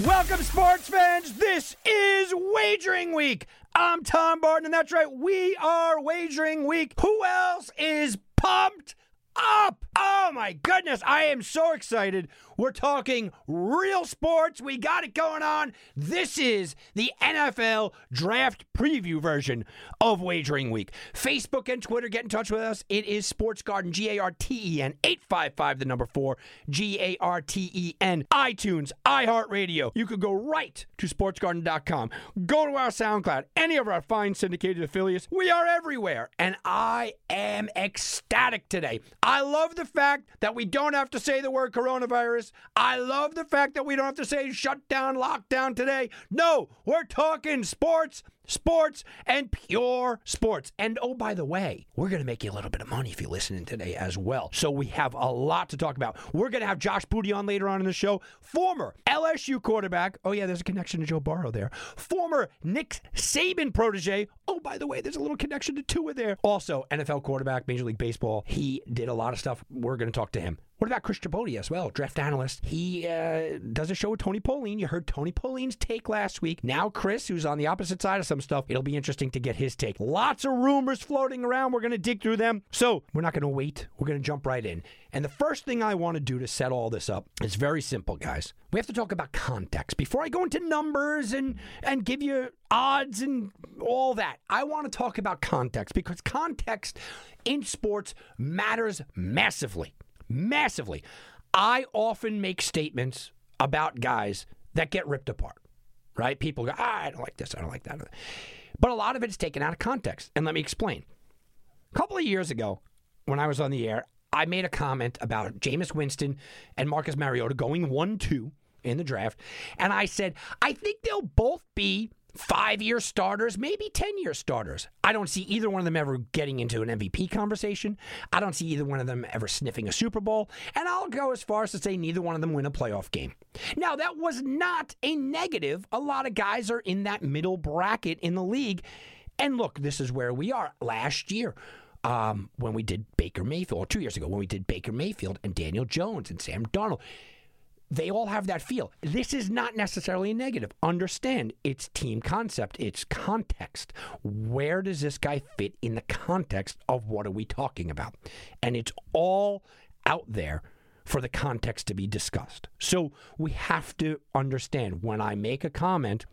Welcome, sports fans. This is Wagering Week. I'm Tom Barton, and that's right, we are Wagering Week. Who else is pumped up? Oh my goodness, I am so excited. We're talking real sports. We got it going on. This is the NFL draft preview version of Wagering Week. Facebook and Twitter, get in touch with us. It is Sports Garden, G A R T E N, 855 the number four, G A R T E N, iTunes, iHeartRadio. You could go right to sportsgarden.com. Go to our SoundCloud, any of our fine syndicated affiliates. We are everywhere. And I am ecstatic today. I love the fact that we don't have to say the word coronavirus. I love the fact that we don't have to say shut down, lockdown today. No, we're talking sports, sports, and pure sports. And oh, by the way, we're going to make you a little bit of money if you're listening today as well. So we have a lot to talk about. We're going to have Josh Booty on later on in the show. Former LSU quarterback. Oh, yeah, there's a connection to Joe Burrow there. Former Nick Saban protege. Oh, by the way, there's a little connection to Tua there. Also, NFL quarterback, Major League Baseball. He did a lot of stuff. We're going to talk to him. What about Chris Tripodi as well, draft analyst? He uh, does a show with Tony Pauline. You heard Tony Pauline's take last week. Now Chris, who's on the opposite side of some stuff, it'll be interesting to get his take. Lots of rumors floating around. We're going to dig through them. So we're not going to wait. We're going to jump right in. And the first thing I want to do to set all this up is very simple, guys. We have to talk about context before I go into numbers and and give you odds and all that. I want to talk about context because context in sports matters massively massively. I often make statements about guys that get ripped apart, right? People go, ah, I don't like this, I don't like that. But a lot of it is taken out of context. And let me explain. A couple of years ago, when I was on the air, I made a comment about Jameis Winston and Marcus Mariota going 1 2 in the draft. And I said, I think they'll both be five year starters, maybe 10 year starters. I don't see either one of them ever getting into an MVP conversation. I don't see either one of them ever sniffing a Super Bowl. And I'll go as far as to say neither one of them win a playoff game. Now, that was not a negative. A lot of guys are in that middle bracket in the league. And look, this is where we are. Last year, um, when we did Baker Mayfield, or two years ago, when we did Baker Mayfield and Daniel Jones and Sam Darnold they all have that feel. This is not necessarily a negative. Understand it's team concept, it's context. Where does this guy fit in the context of what are we talking about? And it's all out there for the context to be discussed. So we have to understand when I make a comment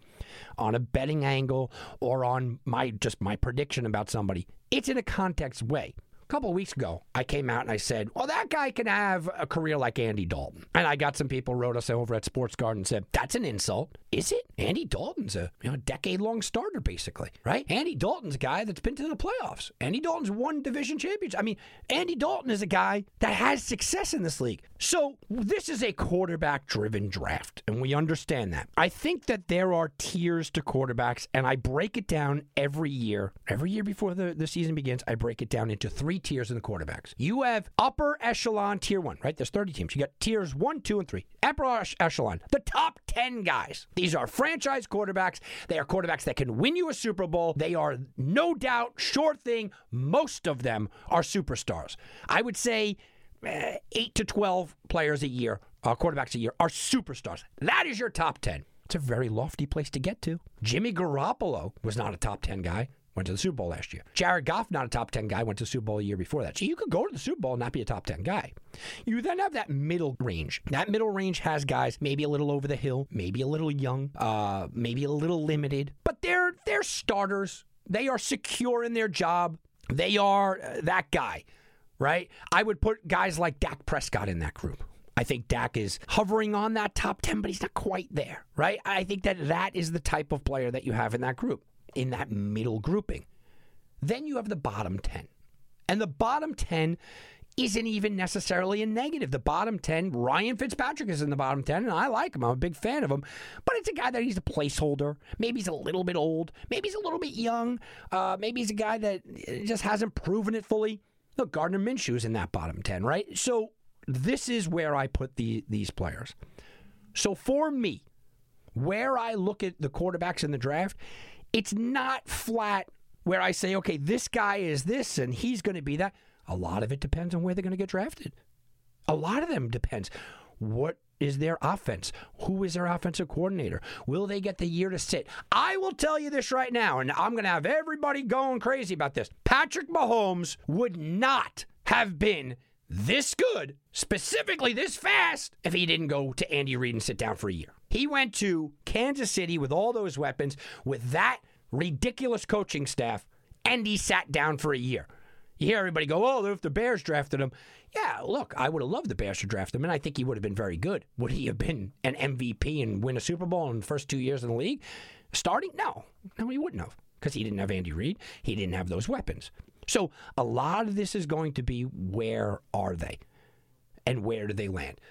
on a betting angle or on my just my prediction about somebody, it's in a context way couple weeks ago, I came out and I said, well, that guy can have a career like Andy Dalton. And I got some people wrote us over at Sports Garden and said, that's an insult. Is it? Andy Dalton's a you know, decade long starter, basically, right? Andy Dalton's a guy that's been to the playoffs. Andy Dalton's won division championship. I mean, Andy Dalton is a guy that has success in this league. So this is a quarterback driven draft, and we understand that. I think that there are tiers to quarterbacks, and I break it down every year. Every year before the, the season begins, I break it down into three tiers in the quarterbacks. You have upper echelon tier one, right? There's 30 teams. You got tiers one, two, and three. Upper echelon, the top 10 guys. These are franchise quarterbacks. They are quarterbacks that can win you a Super Bowl. They are no doubt, sure thing, most of them are superstars. I would say uh, 8 to 12 players a year, uh, quarterbacks a year, are superstars. That is your top 10. It's a very lofty place to get to. Jimmy Garoppolo was not a top 10 guy went to the Super Bowl last year. Jared Goff, not a top 10 guy, went to the Super Bowl a year before that. So you could go to the Super Bowl and not be a top 10 guy. You then have that middle range. That middle range has guys maybe a little over the hill, maybe a little young, uh, maybe a little limited, but they're they're starters They are secure in their job. They are uh, that guy, right? I would put guys like Dak Prescott in that group. I think Dak is hovering on that top 10, but he's not quite there, right? I think that that is the type of player that you have in that group, in that middle grouping. Then you have the bottom 10. And the bottom 10 isn't even necessarily a negative. The bottom 10, Ryan Fitzpatrick is in the bottom 10, and I like him. I'm a big fan of him. But it's a guy that he's a placeholder. Maybe he's a little bit old. Maybe he's a little bit young. Uh, maybe he's a guy that just hasn't proven it fully. Look, Gardner Minshew's in that bottom 10, right? So this is where I put the, these players. So for me, where I look at the quarterbacks in the draft, it's not flat where I say, okay, this guy is this and he's going to be that. A lot of it depends on where they're going to get drafted. A lot of them depends. What is their offense? Who is their offensive coordinator? Will they get the year to sit? I will tell you this right now, and I'm going to have everybody going crazy about this. Patrick Mahomes would not have been this good, specifically this fast, if he didn't go to Andy Reid and sit down for a year. He went to Kansas City with all those weapons, with that ridiculous coaching staff, and he sat down for a year. You hear everybody go, oh, if the Bears drafted him. Yeah, look, I would have loved the Bears to draft him, and I think he would have been very good. Would he have been an MVP and win a Super Bowl in the first two years in the league? Starting? No. No, he wouldn't have because he didn't have Andy Reid. He didn't have those weapons. So a lot of this is going to be where are they and where do they land?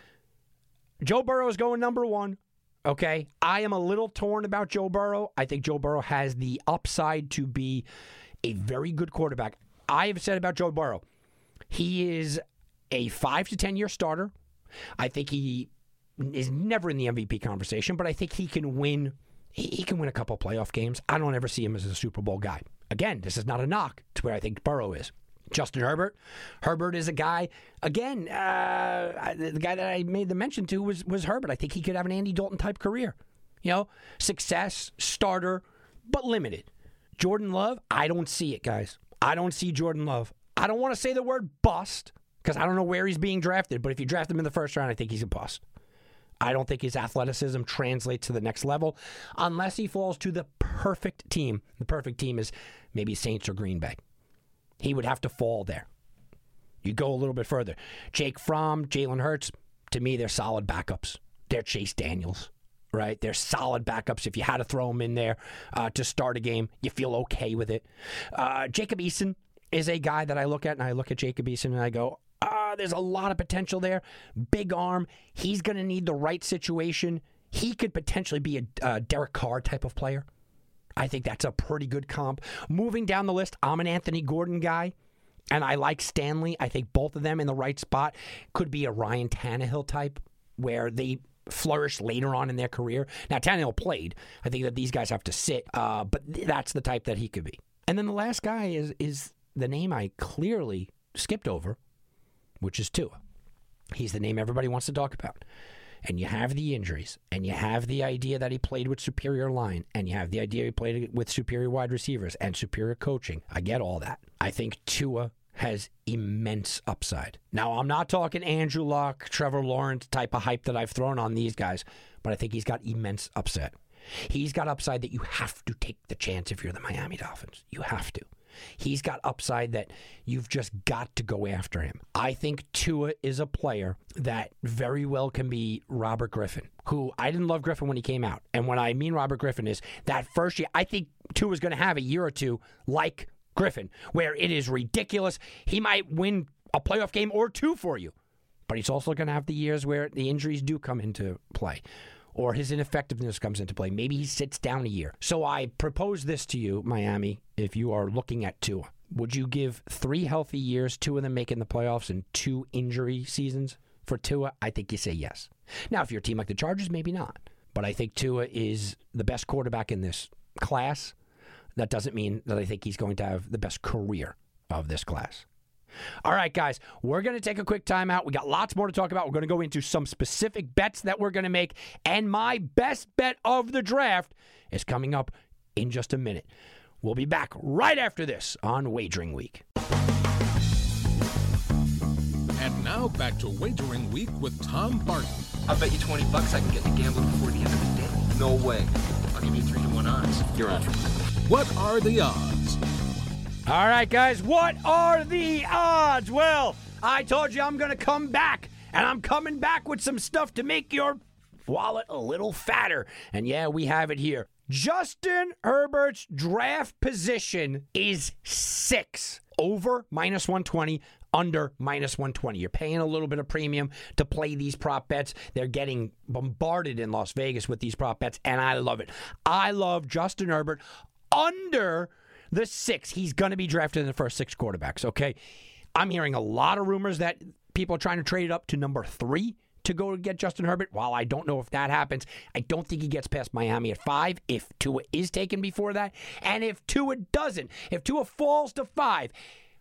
Joe Burrow is going number one. Okay. I am a little torn about Joe Burrow. I think Joe Burrow has the upside to be a very good quarterback. I have said about Joe Burrow, he is a five to 10 year starter. I think he is never in the MVP conversation, but I think he can win. He, can win a couple playoff games. I don't ever see him as a Super Bowl guy. Again, this is not a knock to where I think Burrow is. Justin Herbert. Herbert is a guy. Again, uh, the guy that I made the mention to was was Herbert. I think he could have an Andy Dalton type career. You know, success, starter, but limited. Jordan Love, I don't see it, guys. I don't see Jordan Love. I don't want to say the word bust because I don't know where he's being drafted, but if you draft him in the first round, I think he's a bust. I don't think his athleticism translates to the next level unless he falls to the perfect team. The perfect team is maybe Saints or Green Bay. He would have to fall there. You go a little bit further. Jake Fromm, Jalen Hurts, to me, they're solid backups. They're Chase Daniels, right? They're solid backups. If you had to throw them in there uh, to start a game, you feel okay with it. Uh, Jacob Eason is a guy that I look at, and I look at Jacob Eason and I go, ah, there's a lot of potential there. Big arm. He's going to need the right situation. He could potentially be a, a Derek Carr type of player. I think that's a pretty good comp. Moving down the list, I'm an Anthony Gordon guy. And I like Stanley. I think both of them in the right spot could be a Ryan Tannehill type where they flourish later on in their career. Now, Tannehill played. I think that these guys have to sit, uh, but that's the type that he could be. And then the last guy is is the name I clearly skipped over, which is Tua. He's the name everybody wants to talk about. And you have the injuries, and you have the idea that he played with superior line, and you have the idea he played with superior wide receivers and superior coaching. I get all that. I think Tua has immense upside. Now, I'm not talking Andrew Luck, Trevor Lawrence type of hype that I've thrown on these guys, but I think he's got immense upside. He's got upside that you have to take the chance if you're the Miami Dolphins. You have to. He's got upside that you've just got to go after him. I think Tua is a player that very well can be Robert Griffin, who I didn't love Griffin when he came out. And when I mean Robert Griffin is that first year, I think Tua is going to have a year or two like Griffin, where it is ridiculous. He might win a playoff game or two for you, but he's also going to have the years where the injuries do come into play or his ineffectiveness comes into play. Maybe he sits down a year. So I propose this to you, Miami, if you are looking at Tua. Would you give three healthy years, two of them making the playoffs, and two injury seasons for Tua? I think you say yes. Now, if you're a team like the Chargers, maybe not. But I think Tua is the best quarterback in this class. That doesn't mean that I think he's going to have the best career of this class. All right, guys, we're going to take a quick timeout. We got lots more to talk about. We're going to go into some specific bets that we're going to make. And my best bet of the draft is coming up in just a minute. We'll be back right after this on Wagering Week. And now back to Wagering Week with Tom Barton. I bet you 20 bucks I can get to gambling before the end of the day. No way. I'll give you 3 to 1 odds. You're on. What are the odds? All right, guys, what are the odds? Well, I told you I'm going to come back, and I'm coming back with some stuff to make your wallet a little fatter. And yeah, we have it here. Justin Herbert's draft position is six. Over minus 120, under minus 120. You're paying a little bit of premium to play these prop bets. They're getting bombarded in Las Vegas with these prop bets, and I love it. I love Justin Herbert under the six. He's going to be drafted in the first six quarterbacks, okay? I'm hearing a lot of rumors that people are trying to trade it up to number three to go get Justin Herbert. While I don't know if that happens, I don't think he gets past Miami at five if Tua is taken before that. And if Tua doesn't, if Tua falls to five,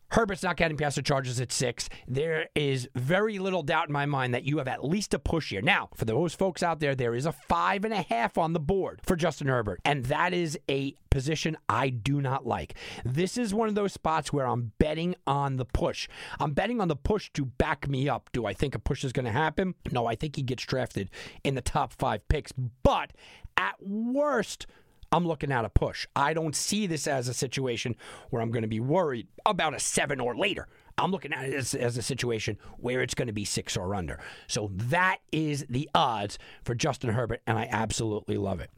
Herbert's not getting past the Chargers at six. There is very little doubt in my mind that you have at least a push here. Now, for those folks out there, there is a five and a half on the board for Justin Herbert, and that is a position I do not like. This is one of those spots where I'm betting on the push. I'm betting on the push to back me up. Do I think a push is going to happen? No, I think he gets drafted in the top five picks, but at worst, I'm looking at a push. I don't see this as a situation where I'm going to be worried about a seven or later. I'm looking at it as, as a situation where it's going to be six or under. So that is the odds for Justin Herbert, and I absolutely love it.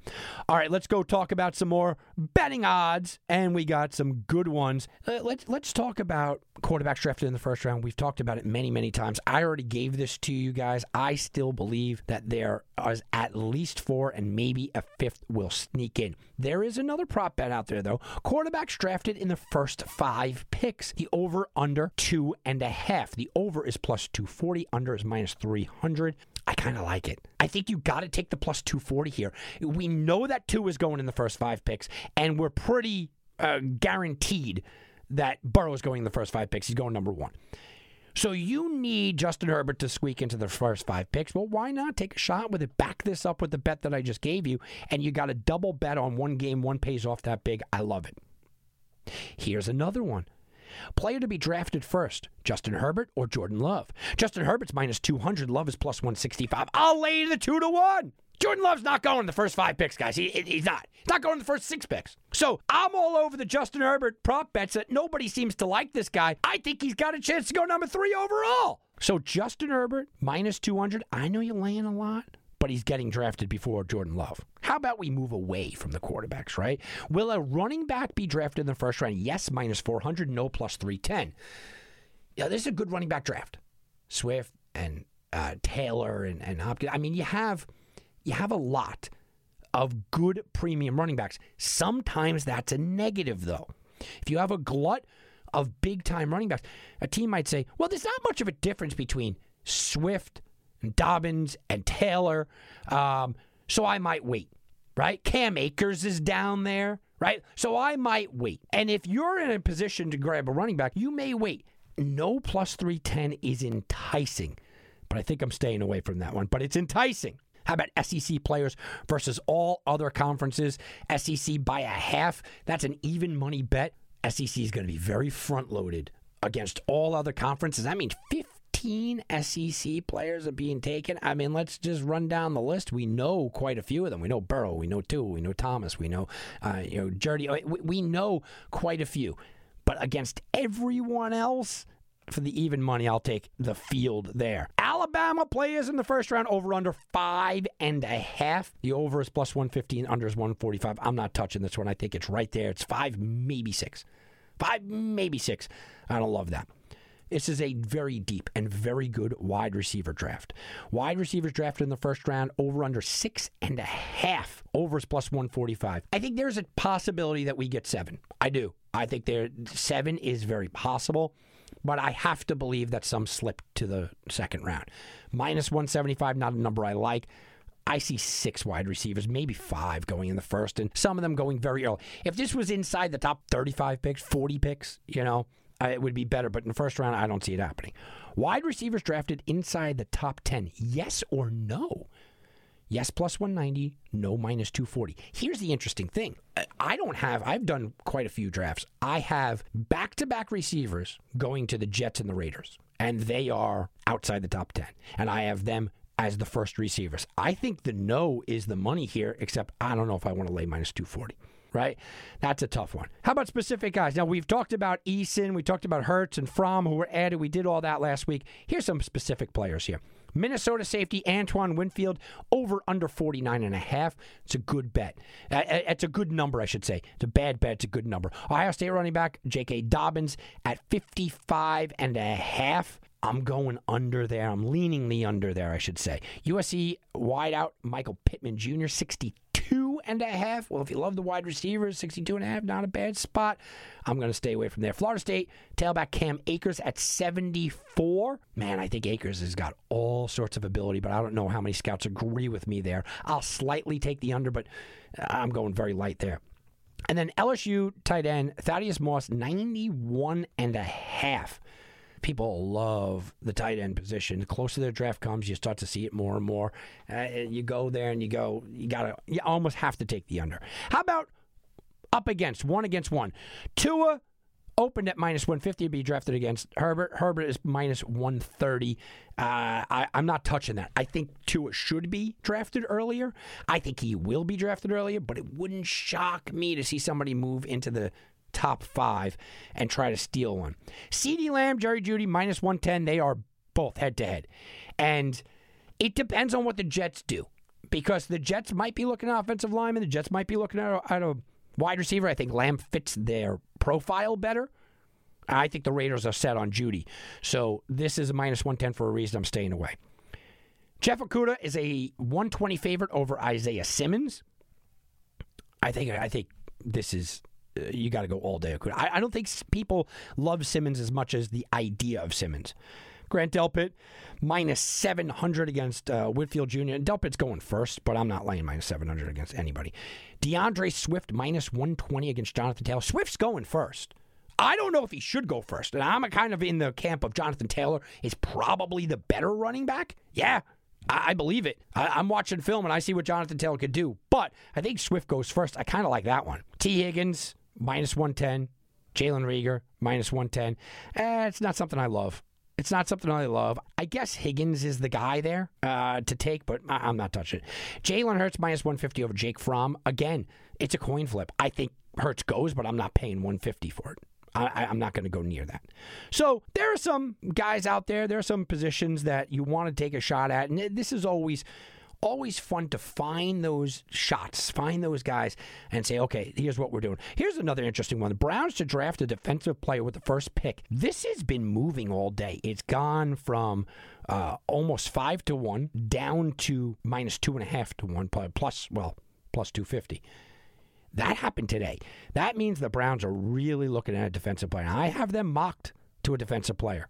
All right, let's go talk about some more betting odds, and we got some good ones. Uh, let's let's talk about quarterbacks drafted in the first round. We've talked about it many many times. I already gave this to you guys. I still believe that there is at least four, and maybe a fifth will sneak in. There is another prop bet out there though. Quarterbacks drafted in the first five picks. The over under and a half. The over is plus 240, under is minus 300. I kind of like it. I think you got to take the plus 240 here. We know that Tua is going in the first five picks, and we're pretty uh, guaranteed that Burrow is going in the first five picks. He's going number one. So you need Justin Herbert to squeak into the first five picks. Well, why not take a shot with it? Back this up with the bet that I just gave you, and you got a double bet on one game. One pays off that big. I love it. Here's another one. Player to be drafted first, Justin Herbert or Jordan Love. Justin Herbert's minus 200, Love is plus 165. I'll lay the 2 to 1. Jordan Love's not going the first five picks, guys. He, he's not. He's not going the first six picks. So I'm all over the Justin Herbert prop bets that nobody seems to like this guy. I think he's got a chance to go number three overall. So Justin Herbert, minus 200. I know you're laying a lot but he's getting drafted before Jordan Love. How about we move away from the quarterbacks, right? Will a running back be drafted in the first round? Yes, minus 400, no, plus 310. Yeah, this is a good running back draft. Swift and uh, Taylor and, and Hopkins. I mean, you have you have a lot of good premium running backs. Sometimes that's a negative, though. If you have a glut of big time running backs, a team might say, well, there's not much of a difference between Swift, and Dobbins and Taylor. Um, so I might wait, right? Cam Akers is down there, right? So I might wait. And if you're in a position to grab a running back, you may wait. No plus 310 is enticing, but I think I'm staying away from that one. But it's enticing. How about SEC players versus all other conferences? SEC by a half. That's an even money bet. SEC is going to be very front loaded against all other conferences. That means 50 15 SEC players are being taken. I mean, let's just run down the list. We know quite a few of them. We know Burrow, we know Tua, we know Thomas, we know uh, you know Jeudy. We, we know quite a few, but against everyone else. For the even money, I'll take the field there. Alabama players in the first round over under five and a half. The over is plus 115, under is 145. I'm not touching this one. I think it's right there. It's five, maybe six. Five, maybe six. I don't love that. This is a very deep and very good wide receiver draft. Wide receivers drafted in the first round over under six and a half. Overs plus 145. I think there's a possibility that we get seven. I do. I think there seven is very possible, but I have to believe that some slip to the second round. Minus 175, not a number I like. I see six wide receivers, maybe five going in the first, and some of them going very early. If this was inside the top 35 picks, 40 picks, you know, Uh, it would be better. But in the first round, I don't see it happening. Wide receivers drafted inside the top 10, yes or no? Yes, plus 190, no, minus 240. Here's the interesting thing I don't have, I've done quite a few drafts. I have back to back receivers going to the Jets and the Raiders, and they are outside the top 10. And I have them as the first receivers. I think the no is the money here, except I don't know if I want to lay minus 240. Right? That's a tough one. How about specific guys? Now, we've talked about Eason, we talked about Hurts and Fromm, who were added. We did all that last week. Here's some specific players here. Minnesota safety Antoine Winfield over under 49 and a half. It's a good bet. It's a good number, I should say. It's a bad bet. It's a good number. Ohio State running back J.K. Dobbins at 55 and a half. I'm going under there. I'm leaning the under there, I should say. USC wideout Michael Pittman Jr., 62 and a half. Well, if you love the wide receivers, 62 and a half, not a bad spot. I'm going to stay away from there. Florida State tailback Cam Akers at 74. Man, I think Akers has got all sorts of ability, but I don't know how many scouts agree with me there. I'll slightly take the under, but uh, I'm going very light there. And then LSU tight end Thaddeus Moss, 91 and a half people love the tight end position. The closer the draft comes, you start to see it more and more. Uh, you go there and you go, you gotta, you almost have to take the under. How about up against one against one? Tua opened at minus 150 to be drafted against Herbert. Herbert is minus 130. Uh, I, am not touching that. I think Tua should be drafted earlier. I think he will be drafted earlier, but it wouldn't shock me to see somebody move into the top five and try to steal one. CeeDee Lamb, Jerry Jeudy, minus 110. They are both head to head. And it depends on what the Jets do because the Jets might be looking at offensive lineman. The Jets might be looking at a, at a wide receiver. I think Lamb fits their profile better. I think the Raiders are set on Jeudy. So this is a minus 110 for a reason. I'm staying away. Jeff Okudah is a 120 favorite over Isaiah Simmons. I think I think this is you got to go all day. I, I don't think people love Simmons as much as the idea of Simmons. Grant Delpit minus 700 against uh, Winfield Jr. Delpit's going first, but I'm not laying minus 700 against anybody. DeAndre Swift minus 120 against Jonathan Taylor. Swift's going first. I don't know if he should go first. And I'm kind of in the camp of Jonathan Taylor is probably the better running back. Yeah, I, I believe it. I, am watching film and I see what Jonathan Taylor could do. But I think Swift goes first. I kind of like that one. Tee Higgins, minus 110. Jalen Reagor, minus 110. Eh, it's not something I love. It's not something I love. I guess Higgins is the guy there uh, to take, but I- am not touching it. Jalen Hurts minus 150 over Jake Fromm. Again, it's a coin flip. I think Hurts goes, but I'm not paying 150 for it. I, am not going to go near that. So there are some guys out there. There are some positions that you want to take a shot at, and this is always always fun to find those shots, find those guys, and say, okay, here's what we're doing. Here's another interesting one. The Browns to draft a defensive player with the first pick. This has been moving all day. It's gone from uh, almost five to one down to minus two and a half to one, plus, well, plus 250. That happened today. That means the Browns are really looking at a defensive player. I have them mocked to a defensive player.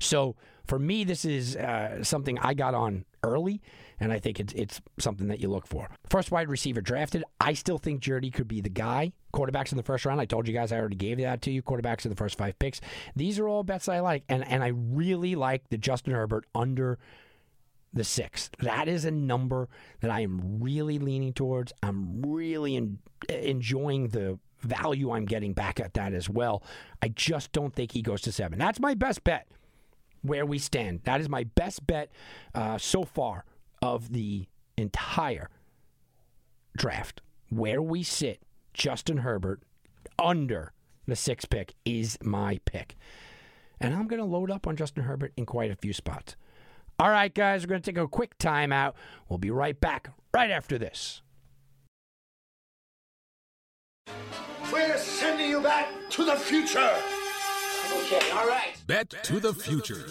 So for me, this is uh, something I got on early, and I think it's it's something that you look for. First wide receiver drafted. I still think Jeudy could be the guy. Quarterbacks in the first round. I told you guys I already gave that to you. Quarterbacks in the first five picks. These are all bets I like, and and I really like the Justin Herbert under the six. That is a number that I am really leaning towards. I'm really in, enjoying the value I'm getting back at that as well. I just don't think he goes to seven. That's my best bet where we stand. That is my best bet uh, so far of the entire draft. Where we sit, Justin Herbert under the sixth pick is my pick. And I'm going to load up on Justin Herbert in quite a few spots. All right, guys, we're going to take a quick timeout. We'll be right back right after this. We're sending you back to the future. Okay, all right. Bet to the future.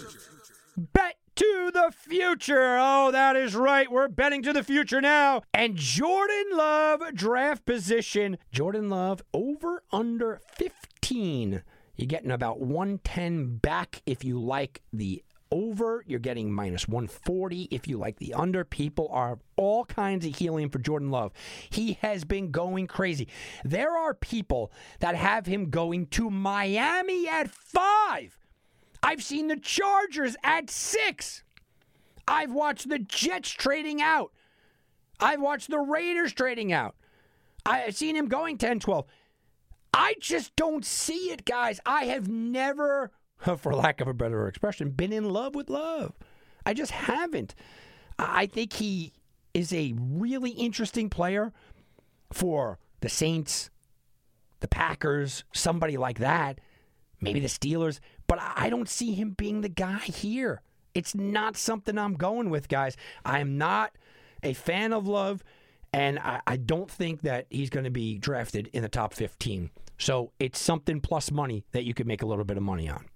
Bet to the future. Oh, that is right. We're betting to the future now. And Jordan Love draft position. Jordan Love over under 15. You're getting about 110 back if you like the over. You're getting minus 140 if you like the under. People are all kinds of helium for Jordan Love. He has been going crazy. There are people that have him going to Miami at five. I've seen the Chargers at six. I've watched the Jets trading out. I've watched the Raiders trading out. I've seen him going 10 12. I just don't see it, guys. I have never for lack of a better expression, been in love with love. I just haven't. I think he is a really interesting player for the Saints, the Packers, somebody like that, maybe the Steelers, but I don't see him being the guy here. It's not something I'm going with, guys. I am not a fan of Love, and I, I don't think that he's going to be drafted in the top 15. So it's something plus money that you could make a little bit of money on.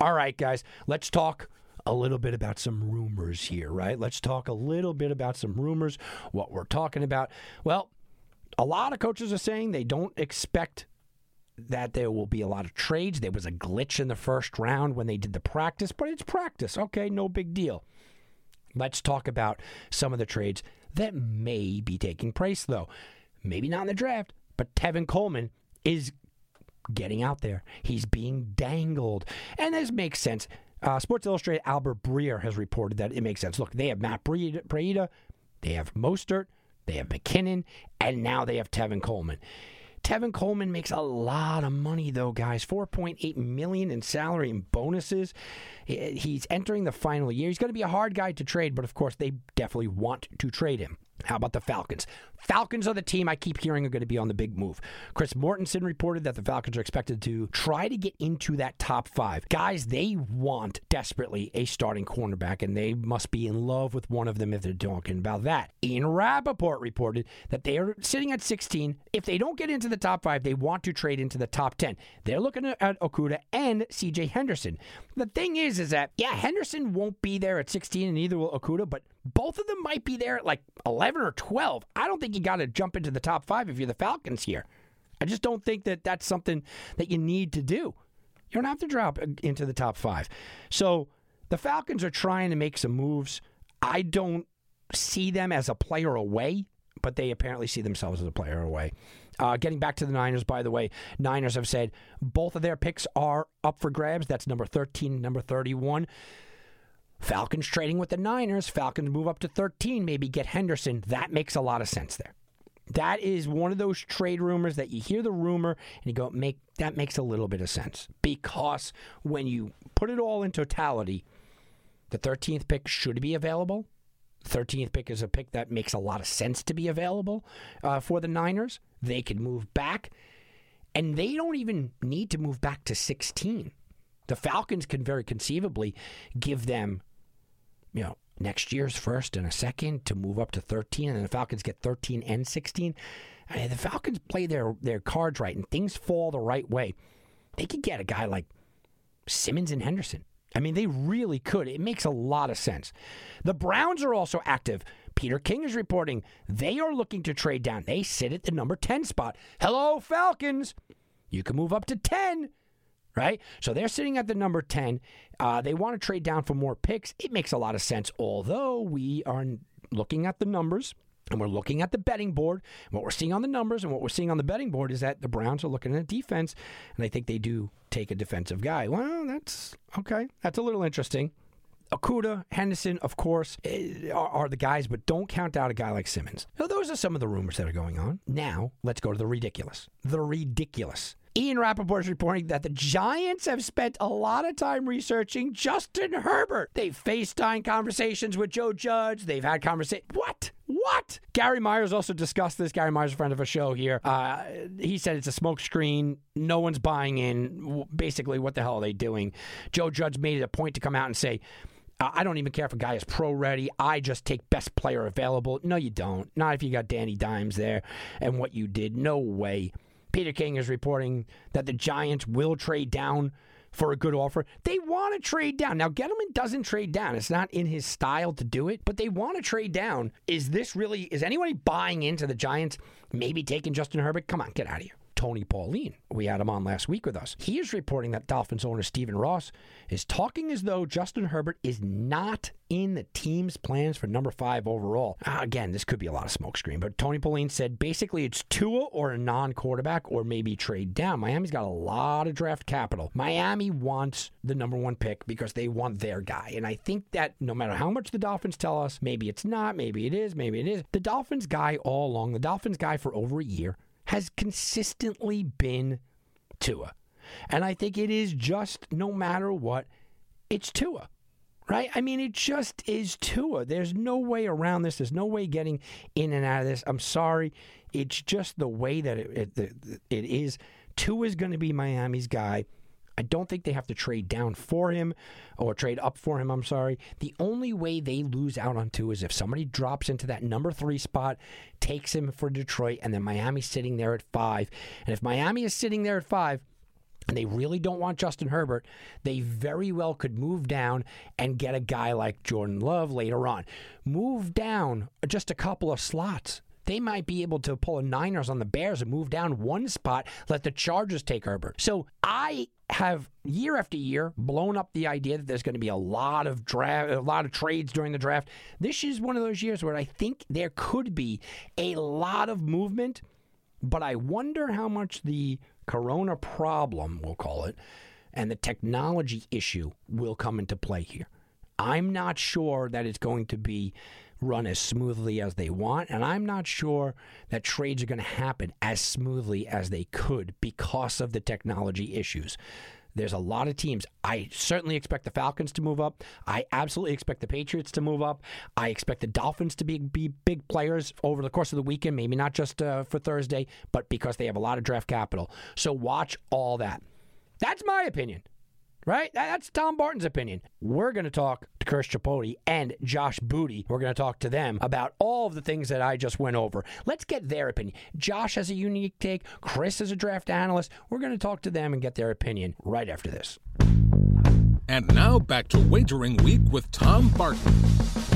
All right, guys, let's talk a little bit about some rumors here, right? Let's talk a little bit about some rumors, what we're talking about. Well, a lot of coaches are saying they don't expect that there will be a lot of trades. There was a glitch in the first round when they did the practice, but it's practice. Okay, no big deal. Let's talk about some of the trades that may be taking place, though. Maybe not in the draft, but Tevin Coleman is getting out there. He's being dangled. And this makes sense. Uh, Sports Illustrated Albert Breer has reported that it makes sense. Look, they have Matt Breida, they have Mostert, they have McKinnon, and now they have Tevin Coleman. Tevin Coleman makes a lot of money though, guys. 4.8 million in salary and bonuses. He's entering the final year. He's going to be a hard guy to trade, but of course they definitely want to trade him. How about the Falcons? Falcons are the team I keep hearing are going to be on the big move. Chris Mortensen reported that the Falcons are expected to try to get into that top five. Guys, they want desperately a starting cornerback, and they must be in love with one of them if they're talking about that. Ian Rapoport reported that they are sitting at 16. If they don't get into the top five, they want to trade into the top 10. They're looking at Okudah and CJ Henderson. The thing is, is that, yeah, Henderson won't be there at 16, and neither will Okudah, but both of them might be there at like 11 or 12. I don't think you got to jump into the top five if you're the Falcons here. I just don't think that that's something that you need to do. You don't have to drop into the top five. So the Falcons are trying to make some moves. I don't see them as a player away, but they apparently see themselves as a player away. Uh, getting back to the Niners, by the way, Niners have said both of their picks are up for grabs. That's number 13, number 31. Falcons trading with the Niners. Falcons move up to 13, maybe get Henderson. That makes a lot of sense there. That is one of those trade rumors that you hear the rumor and you go, make that makes a little bit of sense. Because when you put it all in totality, the 13th pick should be available. 13th pick is a pick that makes a lot of sense to be available uh, for the Niners. They could move back, and they don't even need to move back to 16. The Falcons can very conceivably give them, you know, next year's first and a second to move up to 13, and the Falcons get 13 and 16. I mean, the Falcons play their, their cards right and things fall the right way. They could get a guy like Simmons and Henderson. I mean, they really could. It makes a lot of sense. The Browns are also active. Peter King is reporting they are looking to trade down. They sit at the number 10 spot. Hello, Falcons. You can move up to 10 right? So they're sitting at the number 10. Uh, they want to trade down for more picks. It makes a lot of sense, although we are looking at the numbers. And we're looking at the betting board. What we're seeing on the numbers and what we're seeing on the betting board is that the Browns are looking at defense, and I think they do take a defensive guy. Well, that's okay. That's a little interesting. Okudah, Henderson, of course, eh, are, are, the guys, but don't count out a guy like Simmons. So those are some of the rumors that are going on. Now, let's go to the ridiculous. The ridiculous. Ian Rapoport is reporting that the Giants have spent a lot of time researching Justin Herbert. They've FaceTime conversations with Joe Judge. They've had conversations. What? What? Gary Myers also discussed this. Gary Myers, a friend of a show here. Uh, he said it's a smokescreen. No one's buying in. Basically, what the hell are they doing? Joe Judge made it a point to come out and say, I don't even care if a guy is pro ready. I just take best player available. No, you don't. Not if you got Danny Dimes there and what you did. No way. Peter King is reporting that the Giants will trade down for a good offer. They want to trade down. Now, Gettleman doesn't trade down. It's not in his style to do it, but they want to trade down. Is this really, is anybody buying into the Giants maybe taking Justin Herbert? Come on, get out of here. Tony Pauline. We had him on last week with us. He is reporting that Dolphins owner Stephen Ross is talking as though Justin Herbert is not in the team's plans for number five overall. Again, this could be a lot of smokescreen, but Tony Pauline said basically it's Tua or a non quarterback or maybe trade down. Miami's got a lot of draft capital. Miami wants the number one pick because they want their guy. And I think that no matter how much the Dolphins tell us, maybe it's not, maybe it is, maybe it is, the Dolphins guy all along, the Dolphins guy for over a year, has consistently been Tua. And I think it is just no matter what, it's Tua. Right? I mean, it just is Tua. There's no way around this. There's no way getting in and out of this. I'm sorry. It's just the way that it, it, it is. Tua is going to be Miami's guy. I don't think they have to trade down for him or trade up for him. I'm sorry. The only way they lose out on Tua is if somebody drops into that number three spot, takes him for Detroit, and then Miami's sitting there at five. And if Miami is sitting there at five, and they really don't want Justin Herbert, they very well could move down and get a guy like Jordan Love later on. Move down just a couple of slots. They might be able to pull a Niners on the Bears and move down one spot, let the Chargers take Herbert. So I have year after year blown up the idea that there's going to be a lot of draft, a lot of trades during the draft. This is one of those years where I think there could be a lot of movement, but I wonder how much the corona problem, we'll call it, and the technology issue will come into play here. I'm not sure that it's going to be run as smoothly as they want, and I'm not sure that trades are going to happen as smoothly as they could because of the technology issues. There's a lot of teams. I certainly expect the Falcons to move up. I absolutely expect the Patriots to move up. I expect the Dolphins to be, be big players over the course of the weekend, maybe not just uh, for Thursday, but because they have a lot of draft capital. So watch all that. That's my opinion right? That's Tom Barton's opinion. We're going to talk to Chris Tripodi and Josh Booty. We're going to talk to them about all of the things that I just went over. Let's get their opinion. Josh has a unique take. Chris is a draft analyst. We're going to talk to them and get their opinion right after this. And now back to Wagering Week with Tom Barton.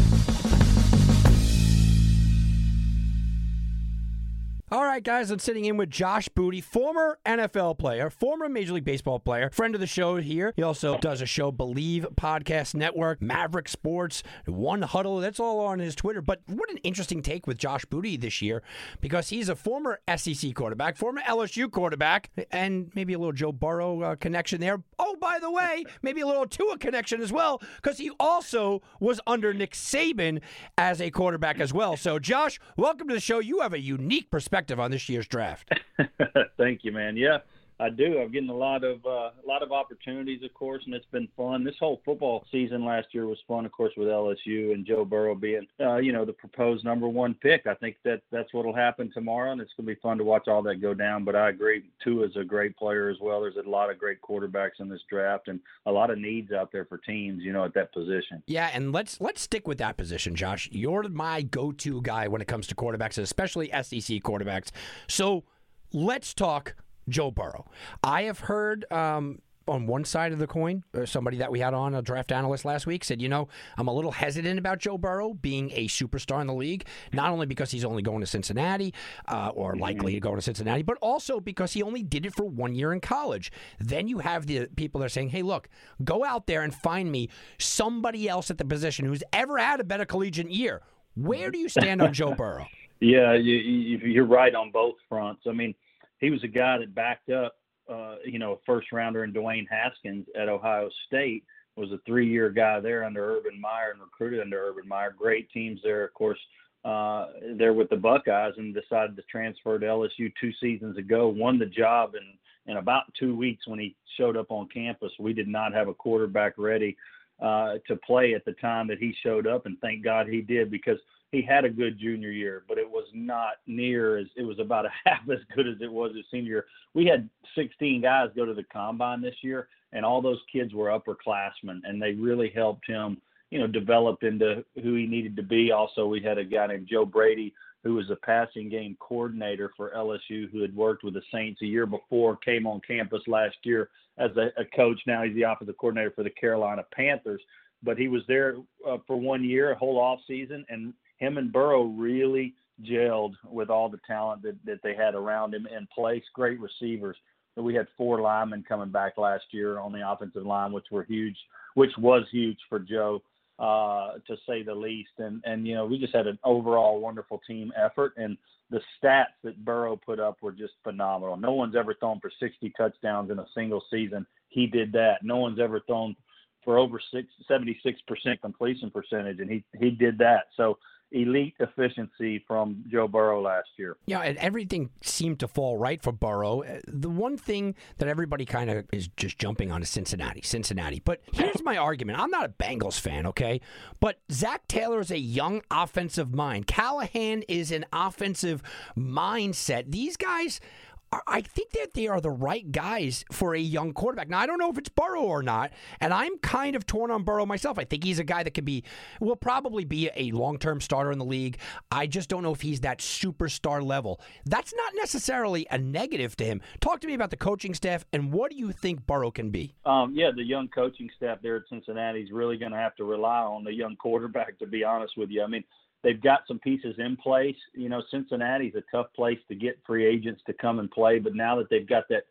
All right, guys, I'm sitting in with Josh Booty, former NFL player, former Major League Baseball player, friend of the show here. He also does a show, Believe Podcast Network, Maverick Sports, One Huddle. That's all on his Twitter. But what an interesting take with Josh Booty this year because he's a former SEC quarterback, former LSU quarterback, and maybe a little Joe Burrow uh, connection there. Oh, by the way, maybe a little Tua connection as well because he also was under Nick Saban as a quarterback as well. So, Josh, welcome to the show. You have a unique perspective on this year's draft. Thank you, man. Yeah, I do. I'm getting a lot of uh, a lot of opportunities, of course, and it's been fun. This whole football season last year was fun, of course, with LSU and Joe Burrow being, uh, you know, the proposed number one pick. I think that that's what'll happen tomorrow, and it's going to be fun to watch all that go down. But I agree, Tua is a great player as well. There's a lot of great quarterbacks in this draft, and a lot of needs out there for teams, you know, at that position. Yeah, and let's let's stick with that position, Josh. You're my go-to guy when it comes to quarterbacks, especially SEC quarterbacks. So let's talk Joe Burrow. I have heard um, on one side of the coin, uh, somebody that we had on, a draft analyst last week, said, you know, I'm a little hesitant about Joe Burrow being a superstar in the league, not only because he's only going to Cincinnati uh, or likely to go to Cincinnati, but also because he only did it for one year in college. Then you have the people that are saying, hey, look, go out there and find me somebody else at the position who's ever had a better collegiate year. Where do you stand on Joe Burrow? Yeah, you, you, you're right on both fronts. I mean, he was a guy that backed up, uh, you know, a first rounder in Dwayne Haskins at Ohio State. Was a three-year guy there under Urban Meyer and recruited under Urban Meyer. Great teams there, of course. Uh, there with the Buckeyes and decided to transfer to LSU two seasons ago. Won the job in in about two weeks when he showed up on campus. We did not have a quarterback ready uh, to play at the time that he showed up, and thank God he did because he had a good junior year, but it was not near as it was about a half as good as it was his senior year. We had 16 guys go to the combine this year, and all those kids were upperclassmen, and they really helped him, you know, develop into who he needed to be. Also, we had a guy named Joe Brady who was a passing game coordinator for LSU, who had worked with the Saints a year before, came on campus last year as a, a coach. Now he's the offensive coordinator for the Carolina Panthers. But he was there uh, for one year, a whole off season, and him and Burrow really gelled with all the talent that, that they had around him in place. Great receivers. We had four linemen coming back last year on the offensive line, which were huge, which was huge for Joe, uh, to say the least. And and you know we just had an overall wonderful team effort, and the stats that Burrow put up were just phenomenal. No one's ever thrown for 60 touchdowns in a single season. He did that. No one's ever thrown for over six, 76% completion percentage, and he he did that. So elite efficiency from Joe Burrow last year. Yeah, and everything seemed to fall right for Burrow. Uh, The one thing that everybody kind of is just jumping on is Cincinnati, Cincinnati. But here's my argument: I'm not a Bengals fan, okay? But Zac Taylor is a young offensive mind. Callahan is an offensive mindset. These guys I think that they are the right guys for a young quarterback. Now, I don't know if it's Burrow or not, and I'm kind of torn on Burrow myself. I think he's a guy that could be, will probably be a long term starter in the league. I just don't know if he's that superstar level. That's not necessarily a negative to him. Talk to me about the coaching staff and what do you think Burrow can be? Um, yeah, the young coaching staff there at Cincinnati is really going to have to rely on the young quarterback, to be honest with you. I mean, they've got some pieces in place. You know, Cincinnati's a tough place to get free agents to come and play, but now that they've got that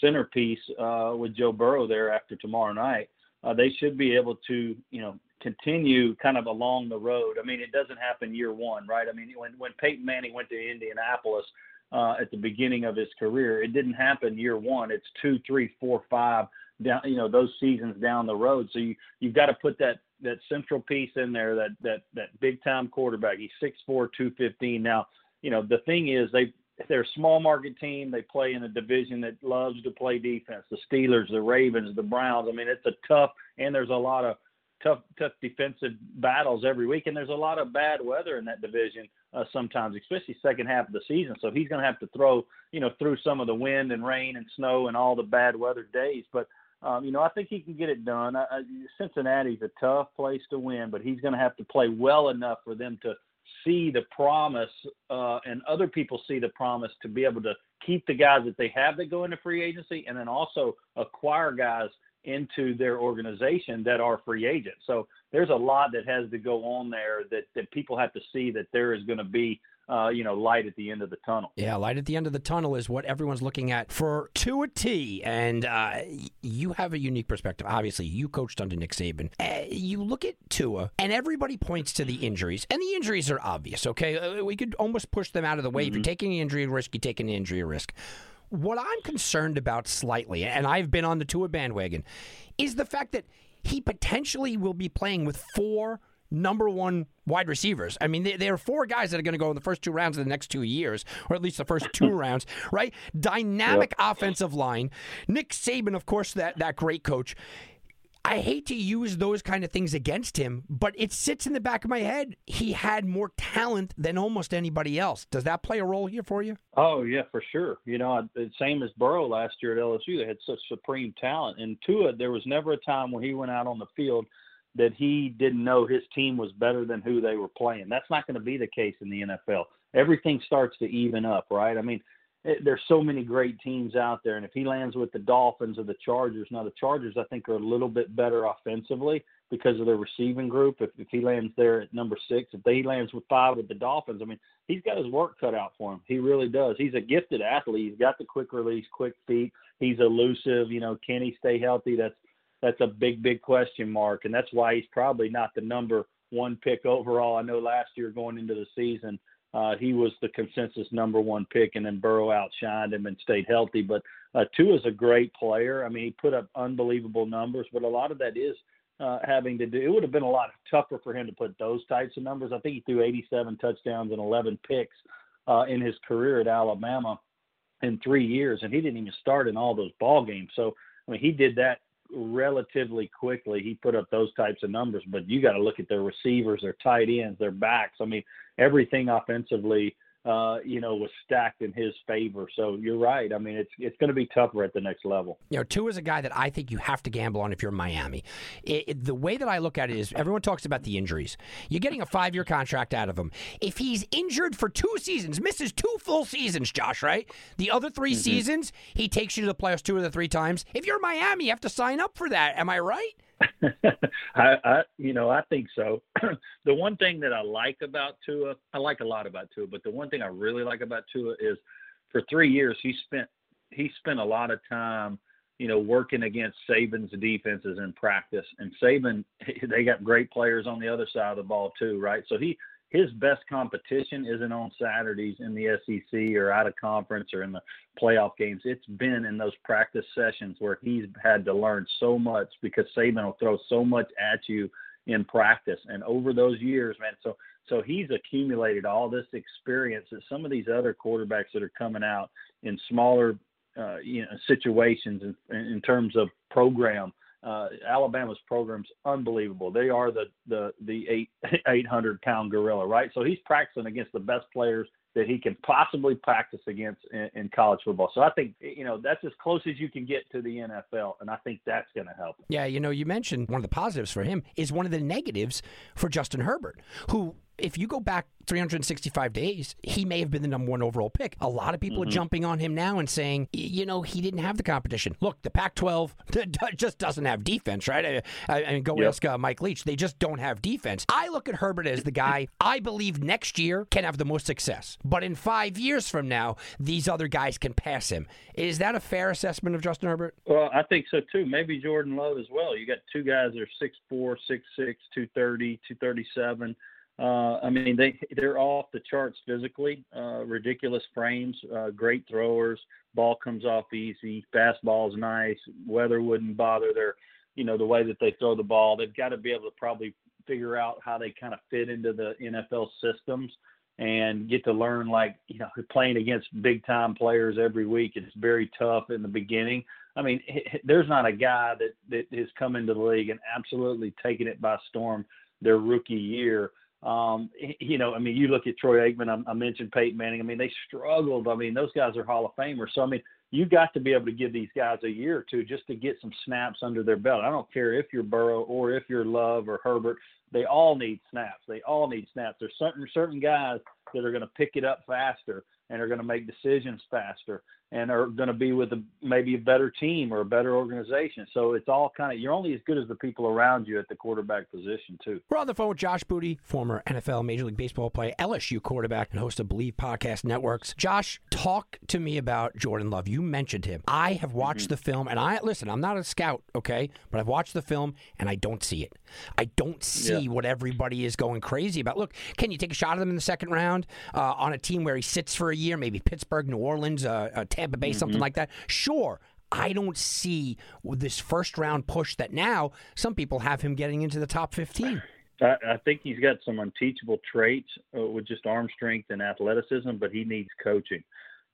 centerpiece uh, with Joe Burrow there after tomorrow night, uh, they should be able to, you know, continue kind of along the road. I mean, it doesn't happen year one, right? I mean, when when Peyton Manning went to Indianapolis uh, at the beginning of his career, it didn't happen year one. It's two, three, four, five down, you know, those seasons down the road. So you you've got to put that that central piece in there, that that that big time quarterback. He's six four, two fifteen. Now, you know, the thing is they they're a small market team. They play in a division that loves to play defense. The Steelers, the Ravens, the Browns. I mean, it's a tough and there's a lot of tough tough defensive battles every week, and there's a lot of bad weather in that division uh, sometimes, especially second half of the season. So he's going to have to throw you know through some of the wind and rain and snow and all the bad weather days, but um, you know, I think he can get it done. I, I, Cincinnati's a tough place to win, but he's going to have to play well enough for them to see the promise, uh, and other people see the promise to be able to keep the guys that they have that go into free agency, and then also acquire guys into their organization that are free agents. So there's a lot that has to go on there that that people have to see that there is going to be uh, you know, light at the end of the tunnel. Yeah, light at the end of the tunnel is what everyone's looking at for Tua T. And uh, you have a unique perspective. Obviously, you coached under Nick Saban. Uh, you look at Tua, and everybody points to the injuries, and the injuries are obvious. Okay, uh, we could almost push them out of the way. Mm-hmm. If you're mm-hmm. taking an injury risk, you take an injury risk. What I'm concerned about slightly, and I've been on the Tua bandwagon, is the fact that he potentially will be playing with four number one wide receivers. I mean, there are four guys that are going to go in the first two rounds of the next two years, or at least the first two rounds, right? Dynamic yep. offensive line. Nick Saban, of course, that, that great coach. I hate to use those kind of things against him, but it sits in the back of my head. He had more talent than almost anybody else. Does that play a role here for you? Oh yeah, for sure. You know, same as Burrow last year at LSU. They had such supreme talent, and Tua, there was never a time when he went out on the field that he didn't know his team was better than who they were playing. That's not going to be the case in the NFL. Everything starts to even up, right? I mean, it, there's so many great teams out there, and if he lands with the Dolphins or the Chargers, now the Chargers I think are a little bit better offensively because of their receiving group. If, if he lands there at number six, if he lands with five with the Dolphins, I mean, he's got his work cut out for him. He really does. He's a gifted athlete. He's got the quick release, quick feet. He's elusive. You know, can he stay healthy? That's that's a big, big question mark, and that's why he's probably not the number one pick overall. I know last year going into the season, uh, he was the consensus number one pick, and then Burrow outshined him and stayed healthy. But uh, Tua is a great player. I mean, he put up unbelievable numbers, but a lot of that is uh, having to do. It would have been a lot tougher for him to put those types of numbers. I think he threw 87 touchdowns and 11 picks uh, in his career at Alabama in three years, and he didn't even start in all those ball games. So I mean, he did that relatively quickly. He put up those types of numbers, but you got to look at their receivers, their tight ends, their backs. I mean, everything offensively uh, you know, was stacked in his favor. So you're right. I mean, it's it's going to be tougher at the next level. You know, Tua is a guy that I think you have to gamble on if you're Miami. It, it, the way that I look at it is, everyone talks about the injuries. You're getting a five year contract out of him. If he's injured for two seasons, misses two full seasons, Josh, right? The other 3 mm-hmm. seasons, he takes you to the playoffs two of the three times. If you're Miami, you have to sign up for that. Am I right? I, I, you know, I think so. the one thing that I like about Tua, I like a lot about Tua, but the one thing I really like about Tua is, for three years he spent he spent a lot of time, you know, working against Saban's defenses in practice. And Saban, they got great players on the other side of the ball too, right? So he his best competition isn't on Saturdays in the SEC or out of conference or in the playoff games. It's been in those practice sessions where he's had to learn so much because Saban will throw so much at you in practice. And over those years, man, so so he's accumulated all this experience that some of these other quarterbacks that are coming out in smaller uh, you know situations in, in terms of program uh, Alabama's program's unbelievable. They are the the the eight eight hundred pound gorilla, right? So he's practicing against the best players that he can possibly practice against in, in college football. So I think you know that's as close as you can get to the NFL, and I think that's going to help. Yeah, you know, you mentioned one of the positives for him is one of the negatives for Justin Herbert, who if you go back 365 days, he may have been the number one overall pick. A lot of people Mm-hmm. are jumping on him now and saying, you know, he didn't have the competition. Look, the Pac 12 just doesn't have defense, right? I, I, I mean, go Yep. ask uh, Mike Leach. They just don't have defense. I look at Herbert as the guy I believe next year can have the most success. But in five years from now, these other guys can pass him. Is that a fair assessment of Justin Herbert? Well, I think so too. Maybe Jordan Love as well. You got two guys that are six four, six six, two thirty, two thirty seven. Uh, I mean, they they're off the charts physically. Uh, ridiculous frames, uh, great throwers. Ball comes off easy. Fastball's nice. Weather wouldn't bother their, you know, the way that they throw the ball. They've got to be able to probably figure out how they kind of fit into the NFL systems and get to learn like you know playing against big time players every week. It's very tough in the beginning. I mean, there's not a guy that that has come into the league and absolutely taken it by storm their rookie year. Um, you know, I mean, you look at Troy Aikman. I, I mentioned Peyton Manning. I mean, they struggled. I mean, those guys are Hall of Famers. So I mean, you got to be able to give these guys a year or two just to get some snaps under their belt. I don't care if you're Burrow or if you're Love or Herbert. They all need snaps. They all need snaps. There's certain certain guys that are going to pick it up faster and are going to make decisions faster and are going to be with a, maybe a better team or a better organization. So it's all kind of you're only as good as the people around you at the quarterback position too. We're on the phone with Josh Booty, former NFL Major League Baseball player, LSU quarterback, and host of Believe Podcast Networks. Josh, talk to me about Jordan Love. You mentioned him. I have watched the film, and I listen. I'm not a scout, okay, but I've watched the film, and I don't see it. I don't see what everybody is going crazy about. Look, can you take a shot at him in the second round uh, on a team where he sits for a year, maybe Pittsburgh, New Orleans, uh, uh, Bay, something like that? Sure. I don't see this first round push that now some people have him getting into the top 15. I, I think he's got some unteachable traits uh, with just arm strength and athleticism, but he needs coaching.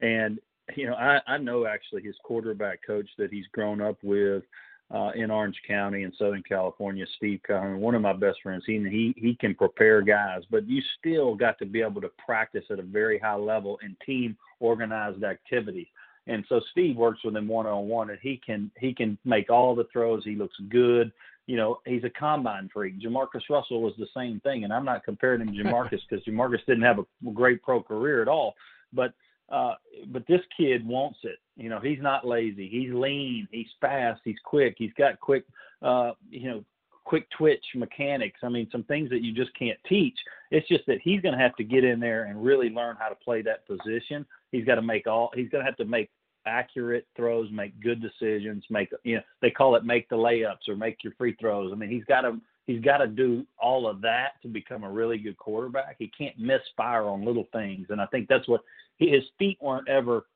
And you know, I, I know actually his quarterback coach that he's grown up with uh, in Orange County in Southern California, Steve Cohen, one of my best friends. He he he can prepare guys, but you still got to be able to practice at a very high level in team organized activities. And so Steve works with him one on one, and he can he can make all the throws. He looks good. You know, he's a combine freak. Jamarcus Russell was the same thing, and I'm not comparing him to Jamarcus because Jamarcus didn't have a great pro career at all. But uh, but this kid wants it. You know, he's not lazy. He's lean. He's fast. He's quick. He's got quick, uh, you know, quick twitch mechanics. I mean, some things that you just can't teach. It's just that he's going to have to get in there and really learn how to play that position. He's got to make all. He's going to have to make accurate throws, make good decisions, make you know they call it make the layups or make your free throws. I mean, he's got to he's got to do all of that to become a really good quarterback. He can't misfire on little things, and I think that's what his feet weren't ever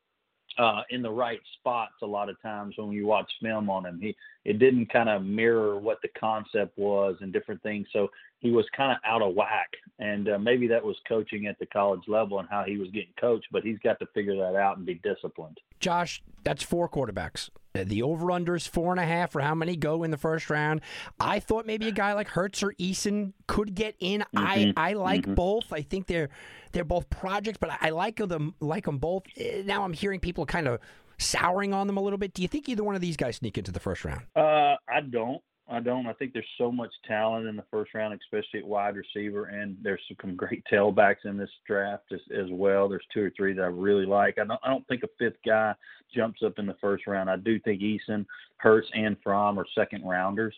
uh, in the right spots a lot of times when you watch film on him. He it didn't kind of mirror what the concept was and different things. So he was kind of out of whack, and uh, maybe that was coaching at the college level and how he was getting coached. But he's got to figure that out and be disciplined. Josh, that's four quarterbacks. Uh, The over under is four and a half for how many go in the first round. I thought maybe a guy like Hurts or Eason could get in. I, I like both. I think they're they're both projects, but I, I like them like them both. Uh, Now I'm hearing people kind of souring on them a little bit. Do you think either one of these guys sneak into the first round? Uh, I don't. I don't. I think there's so much talent in the first round, especially at wide receiver, and there's some great tailbacks in this draft as, as well. There's two or three that I really like. I don't. I don't think a fifth guy jumps up in the first round. I do think Eason, Hurts, and Fromm are second rounders.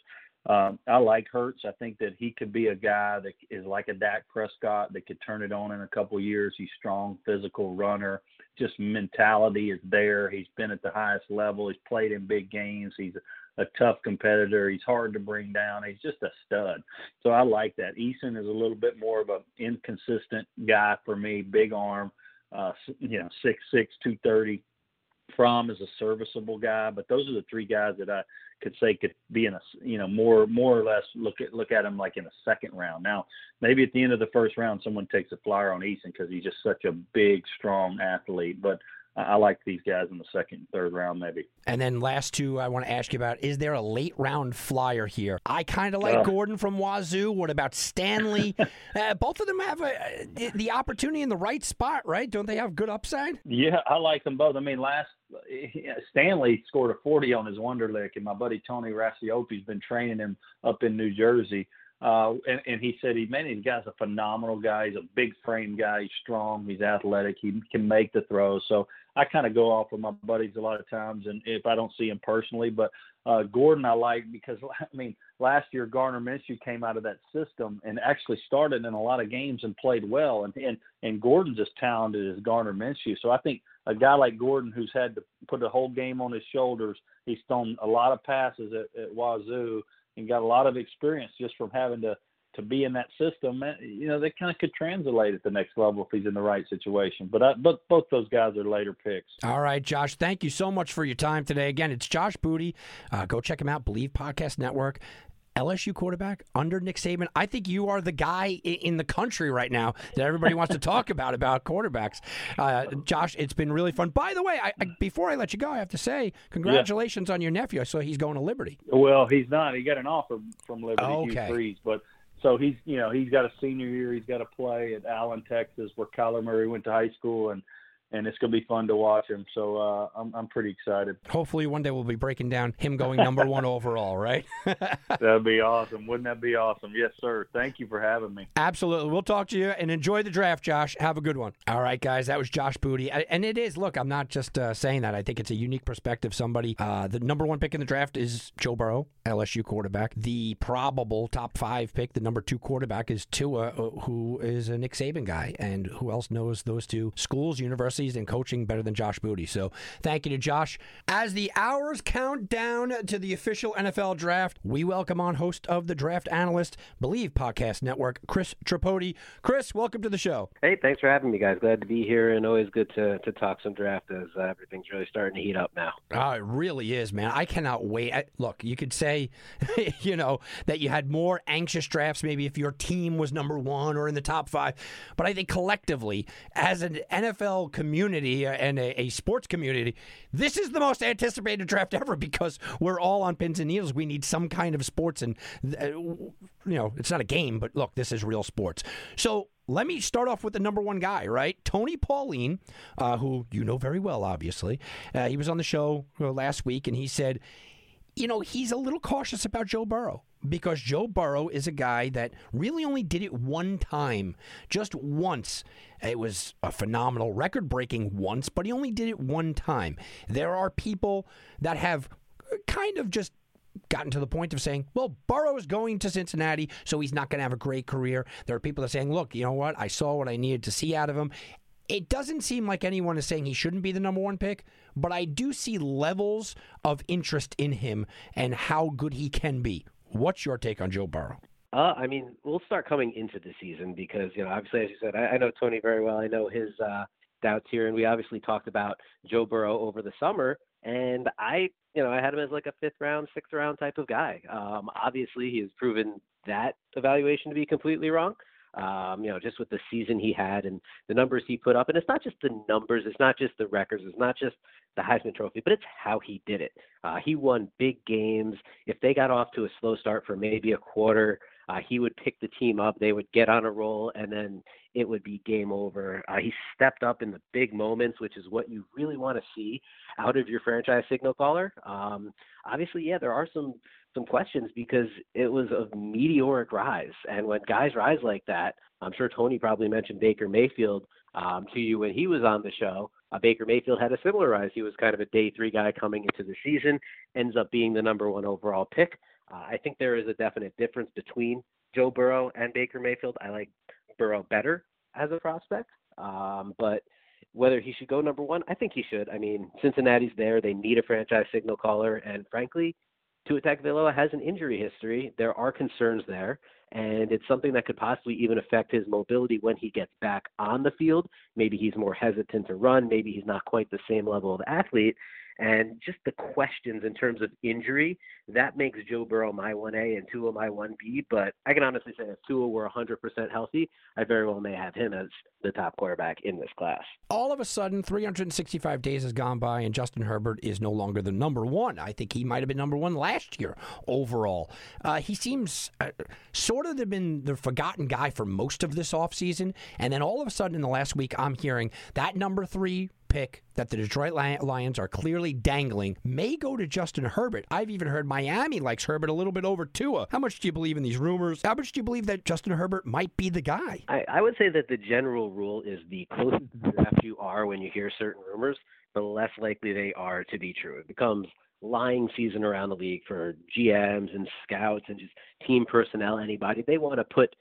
Um, I like Hurts. I think that he could be a guy that is like a Dak Prescott that could turn it on in a couple years. He's strong, physical runner. Just mentality is there. He's been at the highest level. He's played in big games. He's a tough competitor. He's hard to bring down. He's just a stud. So I like that. Eason is a little bit more of an inconsistent guy for me. Big arm, uh, you know, six six, two thirty. Fromm is a serviceable guy, but those are the three guys that I could say could be in a you know more more or less look at look at him like in a second round. Now maybe at the end of the first round someone takes a flyer on Eason because he's just such a big strong athlete, but I like these guys in the second, third round, maybe. And then last two, I want to ask you about: Is there a late round flyer here? I kind of like Uh. Gordon from Wazoo. What about Stanley? uh, both of them have a, the opportunity in the right spot, right? Don't they have good upside? Yeah, I like them both. I mean, last Stanley scored a 40 on his Wonderlic, and my buddy Tony Racioppi's been training him up in New Jersey. Uh, and, and he said he, man, guy's a phenomenal guy. He's a big frame guy. He's strong. He's athletic. He can make the throws. So I kind of go off with my buddies a lot of times, and if I don't see him personally, but uh, Gordon I like because I mean last year Gardner Minshew came out of that system and actually started in a lot of games and played well, and and and Gordon's as talented as Gardner Minshew. So I think a guy like Gordon who's had to put the whole game on his shoulders, he's thrown a lot of passes at, at Wazoo and got a lot of experience just from having to to be in that system. You know, they kind of could translate at the next level if he's in the right situation. But I, but both those guys are later picks. All right, Josh. Thank you so much for your time today. Again, it's Josh Booty. Uh, go check him out. Believe Podcast Network. LSU quarterback under Nick Saban. I think you are the guy in the country right now that everybody wants to talk about about quarterbacks. Uh, Josh, it's been really fun. By the way, I, I, before I let you go, I have to say congratulations yeah. on your nephew. I saw he's going to Liberty. Well, he's not. He got an offer from Liberty, okay. Freeze, but so he's you know he's got a senior year. He's got to play at Allen, Texas, where Kyler Murray went to high school, and and it's going to be fun to watch him. So uh, I'm I'm pretty excited. Hopefully, one day we'll be breaking down him going number one overall. Right? That'd be awesome. Wouldn't that be awesome? Yes, sir. Thank you for having me. Absolutely. We'll talk to you and enjoy the draft, Josh. Have a good one. All right, guys. That was Josh Booty, and it is. Look, I'm not just uh, saying that. I think it's a unique perspective. Somebody, uh, the number one pick in the draft is Joe Burrow, LSU quarterback. The probable top five pick, the number two quarterback, is Tua, uh, who is a Nick Saban guy, and who else knows those two schools, universities and coaching better than Josh Booty. So thank you to Josh. As the hours count down to the official NFL draft, we welcome on host of the Draft Analyst, Believe Podcast Network, Chris Tripodi. Chris, welcome to the show. Hey, thanks for having me, guys. Glad to be here and always good to, to talk some draft as uh, everything's really starting to heat up now. Oh, it really is, man. I cannot wait. I, look, you could say, you know, that you had more anxious drafts maybe if your team was number one or in the top five. But I think collectively, as an NFL community, community and a, a, sports community, this is the most anticipated draft ever because we're all on pins and needles. We need some kind of sports, and uh, you know, it's not a game, but look, this is real sports. So let me start off with the number one guy, right? Tony Pauline, uh, who you know very well, obviously. Uh, he was on the show last week, and he said, you know, he's a little cautious about Joe Burrow because Joe Burrow is a guy that really only did it one time, just once. It was a phenomenal record breaking once, but he only did it one time. There are people that have kind of just gotten to the point of saying, well, Burrow is going to Cincinnati, so he's not going to have a great career. There are people that are saying, look, you know what? I saw what I needed to see out of him. It doesn't seem like anyone is saying he shouldn't be the number one pick, but I do see levels of interest in him and how good he can be. What's your take on Joe Burrow? Uh, I mean, we'll start coming into the season because, you know, obviously, as you said, I, I know Tony very well. I know his uh, doubts here, and we obviously talked about Joe Burrow over the summer. And I, you know, I had him as like a fifth round, sixth round type of guy. Um, obviously, he has proven that evaluation to be completely wrong. Um, you know, just with the season he had and the numbers he put up. And it's not just the numbers, it's not just the records, it's not just the Heisman Trophy, but it's how he did it. Uh, he won big games. If they got off to a slow start for maybe a quarter, uh, he would pick the team up. They would get on a roll, and then it would be game over. Uh, he stepped up in the big moments, which is what you really want to see out of your franchise signal caller. Um, obviously, yeah, there are some some questions because it was a meteoric rise, and when guys rise like that, I'm sure Tony probably mentioned Baker Mayfield um, to you when he was on the show. Uh, Baker Mayfield had a similar rise. He was kind of a day three guy coming into the season, ends up being the number one overall pick. Uh, I think there is a definite difference between Joe Burrow and Baker Mayfield. I like Burrow better as a prospect, um, but whether he should go number one, I think he should. I mean, Cincinnati's there; they need a franchise signal caller, and frankly, Tua Tagovailoa has an injury history. There are concerns there, and it's something that could possibly even affect his mobility when he gets back on the field. Maybe he's more hesitant to run. Maybe he's not quite the same level of athlete. And just the questions in terms of injury, that makes Joe Burrow my 1A and Tua my 1B. But I can honestly say if Tua were 100% healthy, I very well may have him as the top quarterback in this class. All of a sudden, 365 days has gone by, and Justin Herbert is no longer the number one. I think he might have been number one last year overall. Uh, he seems uh, sort of been the forgotten guy for most of this offseason. And then all of a sudden in the last week, I'm hearing that number three pick that the Detroit Lions are clearly dangling may go to Justin Herbert. I've even heard Miami likes Herbert a little bit over Tua. How much do you believe in these rumors? How much do you believe that Justin Herbert might be the guy? I, I would say that the general rule is the closer to draft you are when you hear certain rumors, the less likely they are to be true. It becomes lying season around the league for GMs and scouts and just team personnel, anybody. They want to put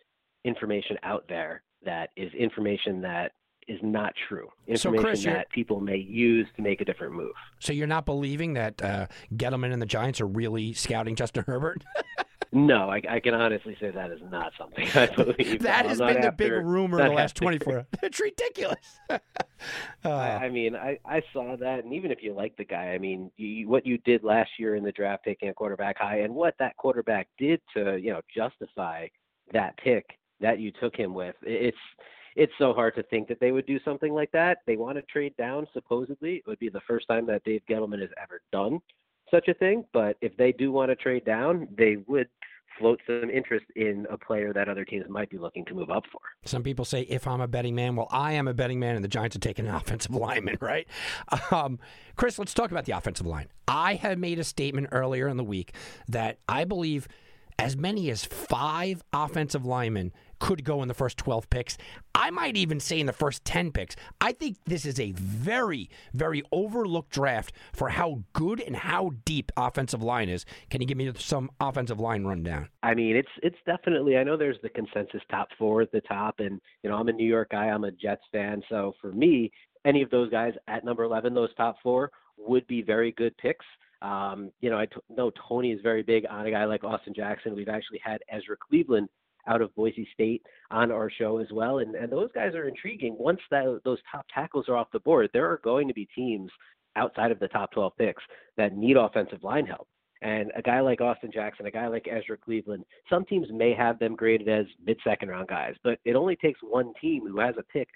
information out there that is information that is not true. Information so Chris, that people may use to make a different move. So you're not believing that uh, Gettleman and the Giants are really scouting Justin Herbert? no, I, I, can honestly say that is not something I believe. that has been the big rumor in the last 24 It's ridiculous. uh, I, I, mean, I, I saw that, and even if you like the guy, I mean, you, what you did last year in the draft, taking a quarterback high, and what that quarterback did to you know justify that pick that you took him with, it's it's so hard to think that they would do something like that. They want to trade down, supposedly. It would be the first time that Dave Gettleman has ever done such a thing. But if they do want to trade down, they would float some interest in a player that other teams might be looking to move up for. Some people say, if I'm a betting man, well, I am a betting man, and the Giants are taking an offensive lineman, right? Um, Chris, let's talk about the offensive line. I had made a statement earlier in the week that I believe as many as five offensive linemen could go in the first 12 picks. I might even say in the first 10 picks. I think this is a very, very overlooked draft for how good and how deep offensive line is. Can you give me some offensive line rundown? I mean, it's it's definitely. I know there's the consensus top four at the top, and you know I'm a New York guy. I'm a Jets fan, so for me, any of those guys at number 11, those top four would be very good picks. Um, you know, I t- know Tony is very big on a guy like Austin Jackson. We've actually had Ezra Cleveland out of Boise State on our show as well. And, and those guys are intriguing. Once that, those top tackles are off the board, there are going to be teams outside of the top 12 picks that need offensive line help. And a guy like Austin Jackson, a guy like Ezra Cleveland, some teams may have them graded as mid second round guys, but it only takes one team who has a pick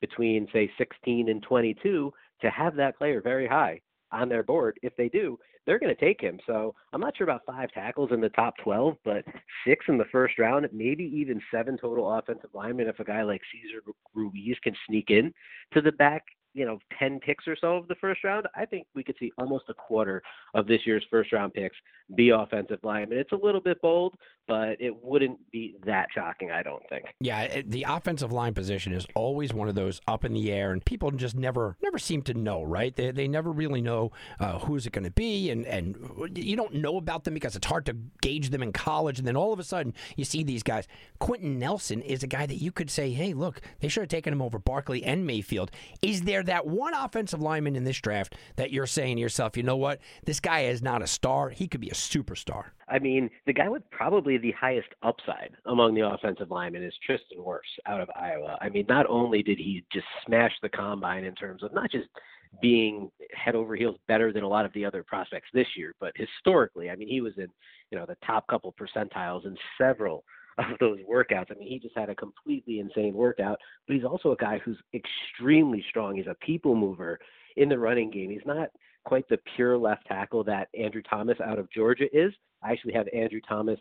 between, say, 16 and 22 to have that player very high on their board. If they do, they're going to take him. So I'm not sure about five tackles in the top 12, but six in the first round, maybe even seven total offensive linemen if a guy like Cesar Ruiz can sneak in to the back you know, 10 picks or so of the first round, I think we could see almost a quarter of this year's first round picks be offensive linemen. It's a little bit bold, but it wouldn't be that shocking, I don't think. Yeah, the offensive line position is always one of those up in the air, and people just never never seem to know, right? They, they never really know uh, who's it going to be, and, and you don't know about them because it's hard to gauge them in college. And then all of a sudden, you see these guys. Quenton Nelson is a guy that you could say, hey, look, they should have taken him over Barkley and Mayfield. Is there that one offensive lineman in this draft that you're saying to yourself, you know what? This guy is not a star. He could be a superstar. I mean, the guy with probably the highest upside among the offensive linemen is Tristan Wirfs out of Iowa. I mean, not only did he just smash the combine in terms of not just being head over heels better than a lot of the other prospects this year, but historically, I mean, he was in, you know, the top couple percentiles in several of those workouts. I mean, he just had a completely insane workout, but he's also a guy who's extremely strong. He's a people mover in the running game. He's not quite the pure left tackle that Andrew Thomas out of Georgia is. I actually have Andrew Thomas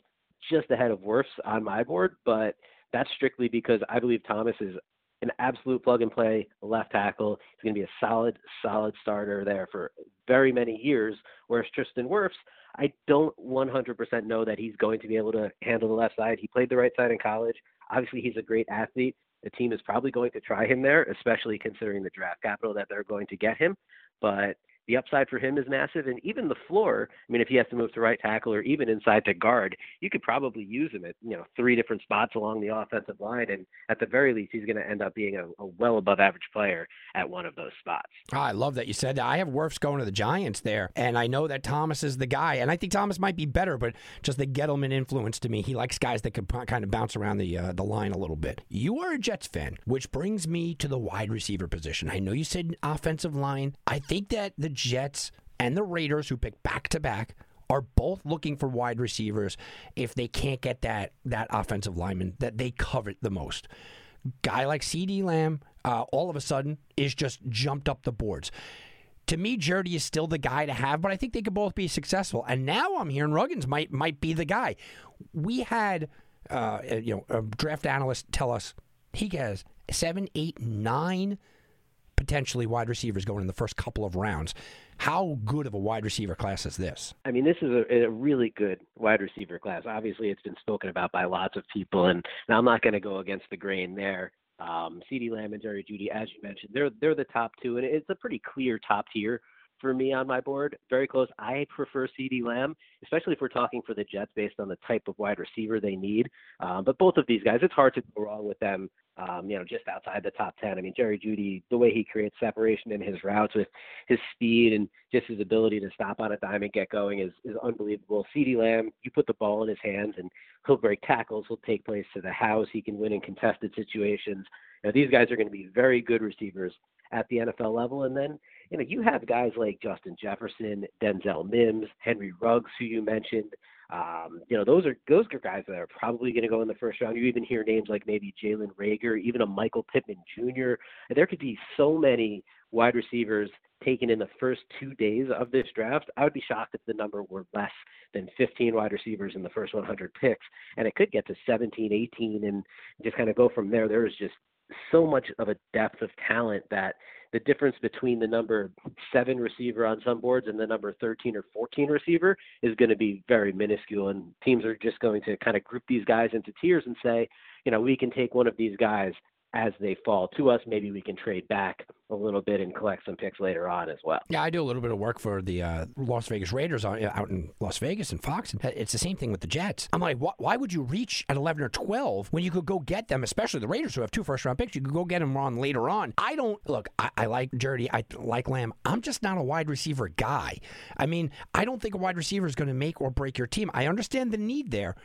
just ahead of Wirfs on my board, but that's strictly because I believe Thomas is an absolute plug and play left tackle. He's going to be a solid, solid starter there for very many years. Whereas Tristan Wirfs, I don't 100% know that he's going to be able to handle the left side. He played the right side in college. Obviously, he's a great athlete. The team is probably going to try him there, especially considering the draft capital that they're going to get him. But the upside for him is massive, and even the floor. I mean, if he has to move to right tackle or even inside to guard, you could probably use him at you know three different spots along the offensive line, and at the very least, he's going to end up being a, a, well above average player at one of those spots. Oh, I love that you said that. I have Wirfs going to the Giants there, and I know that Thomas is the guy, and I think Thomas might be better, but just the Gettleman influence to me. He likes guys that can kind of bounce around the uh, the line a little bit. You are a Jets fan, which brings me to the wide receiver position. I know you said offensive line. I think that the Jets and the Raiders, who pick back to back, are both looking for wide receivers if they can't get that that offensive lineman that they covet the most. Guy like CeeDee Lamb, uh, all of a sudden, is just jumped up the boards. To me, Jeudy is still the guy to have, but I think they could both be successful. And now I'm hearing Ruggins might might be the guy. We had, uh, you know, a draft analyst tell us he has seven, eight, nine potentially wide receivers going in the first couple of rounds. How good of a wide receiver class is this? I mean, this is a, a really good wide receiver class. Obviously, it's been spoken about by lots of people, and I'm not going to go against the grain there. Um, CeeDee Lamb and Jerry Jeudy, as you mentioned, they're they're the top two, and it's a pretty clear top tier for me on my board. Very close. I prefer CeeDee Lamb, especially if we're talking for the Jets based on the type of wide receiver they need. Um, but both of these guys, it's hard to go wrong with them um, you know, just outside the top 10. I mean, Jerry Jeudy, the way he creates separation in his routes with his speed and just his ability to stop on a dime and get going is, is unbelievable. CeeDee Lamb, you put the ball in his hands and he'll break tackles. He'll take plays to the house. He can win in contested situations. These guys are going to be very good receivers at the NFL level. And then, you know, you have guys like Justin Jefferson, Denzel Mims, Henry Ruggs, who you mentioned. Um, you know, those are those are guys that are probably going to go in the first round. You even hear names like maybe Jalen Reagor, even a Michael Pittman Jr. There could be so many wide receivers taken in the first two days of this draft. I would be shocked if the number were less than 15 wide receivers in the first 100 picks, and it could get to 17, 18, and just kind of go from there. There is just so much of a depth of talent that the difference between the number seven receiver on some boards and the number 13 or 14 receiver is going to be very minuscule. And teams are just going to kind of group these guys into tiers and say, you know, we can take one of these guys as they fall to us. Maybe we can trade back a little bit and collect some picks later on as well. Yeah, I do a little bit of work for the uh, Las Vegas Raiders on, out in Las Vegas and Fox. It's the same thing with the Jets. I'm like, wh- why would you reach at 11 or 12 when you could go get them, especially the Raiders who have two first round picks? You could go get them on later on. I don't look. I, I like Jeudy. I like Lamb. I'm just not a wide receiver guy. I mean, I don't think a wide receiver is going to make or break your team. I understand the need there,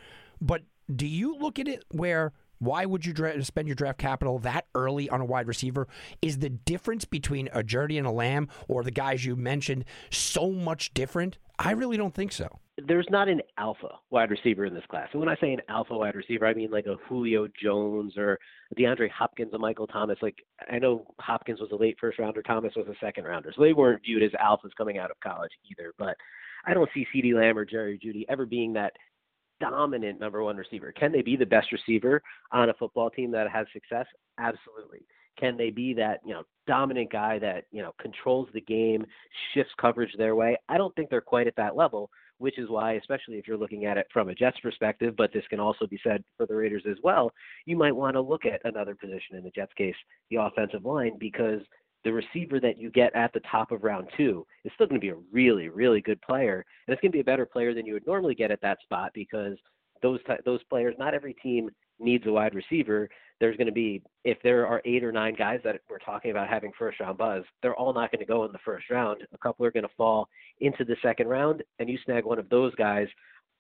but do you look at it where why would you dra- spend your draft capital that early on a wide receiver? Is the difference between a Jeudy and a Lamb or the guys you mentioned so much different? I really don't think so. There's not an alpha wide receiver in this class. And when I say an alpha wide receiver, I mean like a Julio Jones or DeAndre Hopkins or Michael Thomas. Like I know Hopkins was a late first rounder, Thomas was a second rounder. So they weren't viewed as alphas coming out of college either. But I don't see CeeDee Lamb or Jerry Jeudy ever being that dominant number one receiver. Can they be the best receiver on a football team that has success? Absolutely. Can they be that, you know, dominant guy that, you know, controls the game, shifts coverage their way? I don't think they're quite at that level, which is why, especially if you're looking at it from a Jets perspective, but this can also be said for the Raiders as well, you might want to look at another position in the Jets case, the offensive line, because the receiver that you get at the top of round two is still going to be a really, really good player, and it's going to be a better player than you would normally get at that spot because those t- those players, not every team needs a wide receiver. There's going to be if there are eight or nine guys that we're talking about having first round buzz, they're all not going to go in the first round. A couple are going to fall into the second round, and you snag one of those guys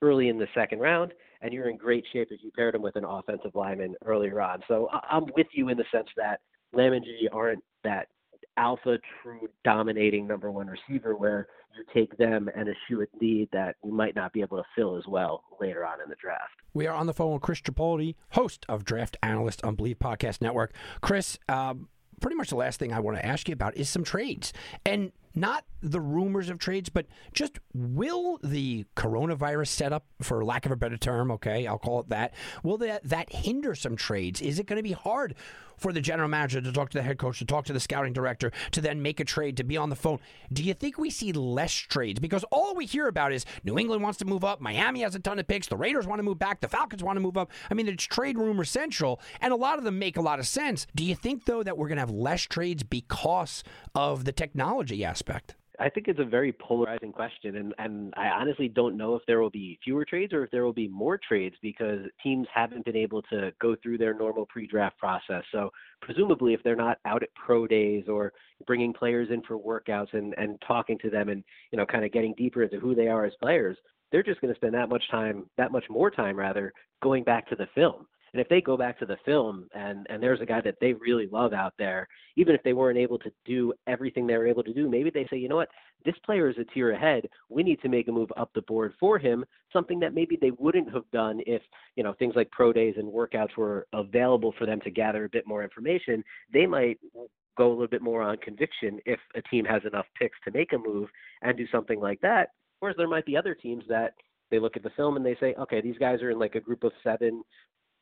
early in the second round, and you're in great shape if you paired them with an offensive lineman earlier on. So I'm with you in the sense that Lamb and G aren't that alpha, true, dominating number one receiver where you take them and eschew a lead that you might not be able to fill as well later on in the draft. We are on the phone with Chris Tripodi, host of Draft Analyst on Believe Podcast Network. Chris, um, pretty much the last thing I want to ask you about is some trades. And not the rumors of trades, but just will the coronavirus setup, for lack of a better term, okay, I'll call it that, will that, that hinder some trades? Is it going to be hard for the general manager to talk to the head coach, to talk to the scouting director, to then make a trade, to be on the phone. Do you think we see less trades? Because all we hear about is New England wants to move up, Miami has a ton of picks, the Raiders want to move back, the Falcons want to move up. I mean, it's trade rumor central, and a lot of them make a lot of sense. Do you think, though, that we're going to have less trades because of the technology aspect? I think it's a very polarizing question, and, and I honestly don't know if there will be fewer trades or if there will be more trades because teams haven't been able to go through their normal pre-draft process. So presumably, if they're not out at pro days or bringing players in for workouts and, and talking to them and you know kind of getting deeper into who they are as players, they're just going to spend that much time, that much more time rather, going back to the film And if they go back to the film and and there's a guy that they really love out there, even if they weren't able to do everything they were able to do, maybe they say, you know what, this player is a tier ahead. We need to make a move up the board for him, something that maybe they wouldn't have done if, you know, things like pro days and workouts were available for them to gather a bit more information. They might go a little bit more on conviction if a team has enough picks to make a move and do something like that. Whereas there might be other teams that they look at the film and they say, okay, these guys are in like a group of seven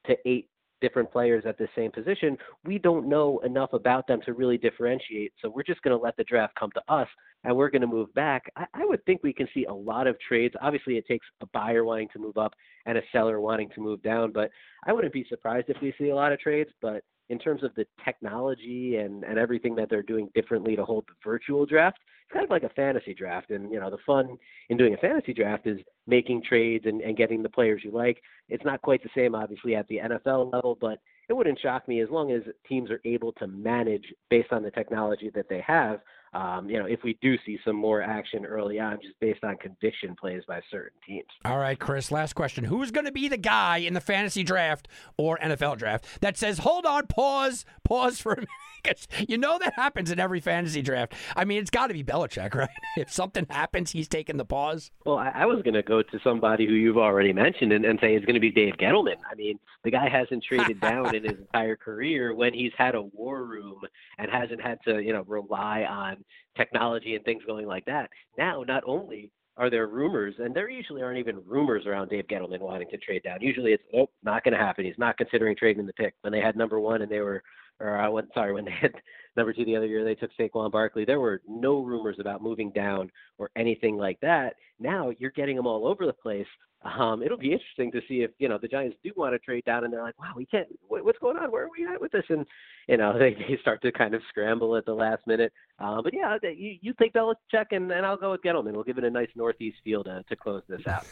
to eight different players at the same position. We don't know enough about them to really differentiate. So we're just going to let the draft come to us and we're going to move back. I, I would think we can see a lot of trades. Obviously, it takes a buyer wanting to move up and a seller wanting to move down, but I wouldn't be surprised if we see a lot of trades. But in terms of the technology and, and everything that they're doing differently to hold the virtual draft, kind of like a fantasy draft. And, you know, the fun in doing a fantasy draft is making trades and, and getting the players you like. It's not quite the same, obviously, at the NFL level, but it wouldn't shock me as long as teams are able to manage based on the technology that they have um, you know, if we do see some more action early on, just based on conviction plays by certain teams. All right, Chris, last question. Who's going to be the guy in the fantasy draft or NFL draft that says, hold on, pause, pause for a minute? Because you know that happens in every fantasy draft. I mean, it's got to be Belichick, right? If something happens, he's taking the pause. Well, I, I was going to go to somebody who you've already mentioned and, and say it's going to be Dave Gettleman. I mean, the guy hasn't traded down in his entire career when he's had a war room and hasn't had to, you know, rely on technology and things going like that. Now, not only are there rumors, and there usually aren't even rumors around Dave Gettleman wanting to trade down. Usually it's, nope, not going to happen. He's not considering trading the pick. When they had number one and they were or I went sorry when they had number two the other year they took Saquon Barkley. There were no rumors about moving down or anything like that. Now you're getting them all over the place. Um, it'll be interesting to see if you know the Giants do want to trade down, and they're like, "Wow, we can't. What, what's going on? Where are we at with this?" And you know they, they start to kind of scramble at the last minute. Uh, but yeah, you, you take Belichick, and, and I'll go with Gettleman. We'll give it a nice northeast feel to, to close this out.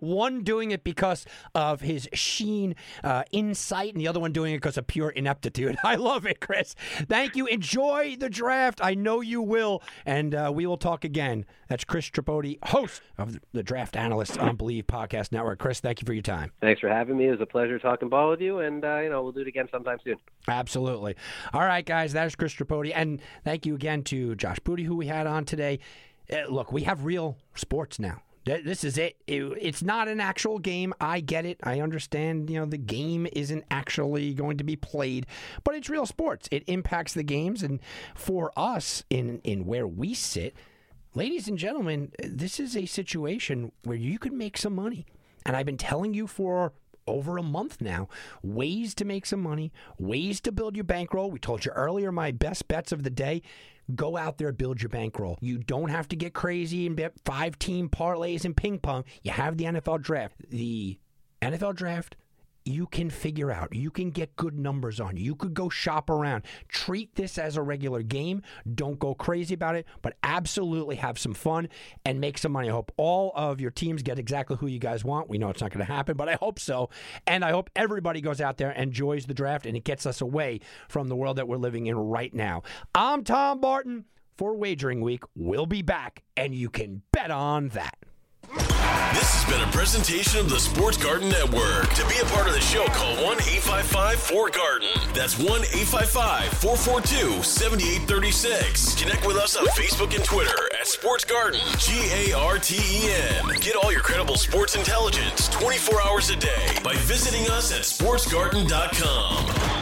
one doing it because of his sheen uh, insight, and the other one doing it because of pure ineptitude. I love it, Chris. Thank you. Enjoy the draft. I know you will, and uh, we will talk again. That's Chris Tripodi, host of the Draft Analysts on Believe Podcast Network. Chris, thank you for your time. Thanks for having me. It was a pleasure talking ball with you, and uh, you know we'll do it again sometime soon. Absolutely. All right, guys, that is Chris Tripodi, and thank you again to Josh Booty, who we had on today. Uh, look, we have real sports now. This is it. it. It's not an actual game. I get it. I understand. You know, the game isn't actually going to be played, but it's real sports. It impacts the games, and for us, in in where we sit, ladies and gentlemen, this is a situation where you can make some money. And I've been telling you for over a month now ways to make some money, ways to build your bankroll. We told you earlier my best bets of the day Go out there, build your bankroll. You don't have to get crazy and bet five team parlays and ping pong. You have the NFL draft. The NFL draft you can figure out. You can get good numbers on. You could go shop around. Treat this as a regular game. Don't go crazy about it, but absolutely have some fun and make some money. I hope all of your teams get exactly who you guys want. We know it's not going to happen, but I hope so. And I hope everybody goes out there and enjoys the draft and it gets us away from the world that we're living in right now. I'm Tom Barton for Wagering Week. We'll be back, and you can bet on that. This has been a presentation of the Sports Garden Network. To be a part of the show, call 1 855 4 Garden. That's 1 855 442 7836. Connect with us on Facebook and Twitter at Sports Garden, G A R T E N. Get all your credible sports intelligence 24 hours a day by visiting us at sportsgarden.com.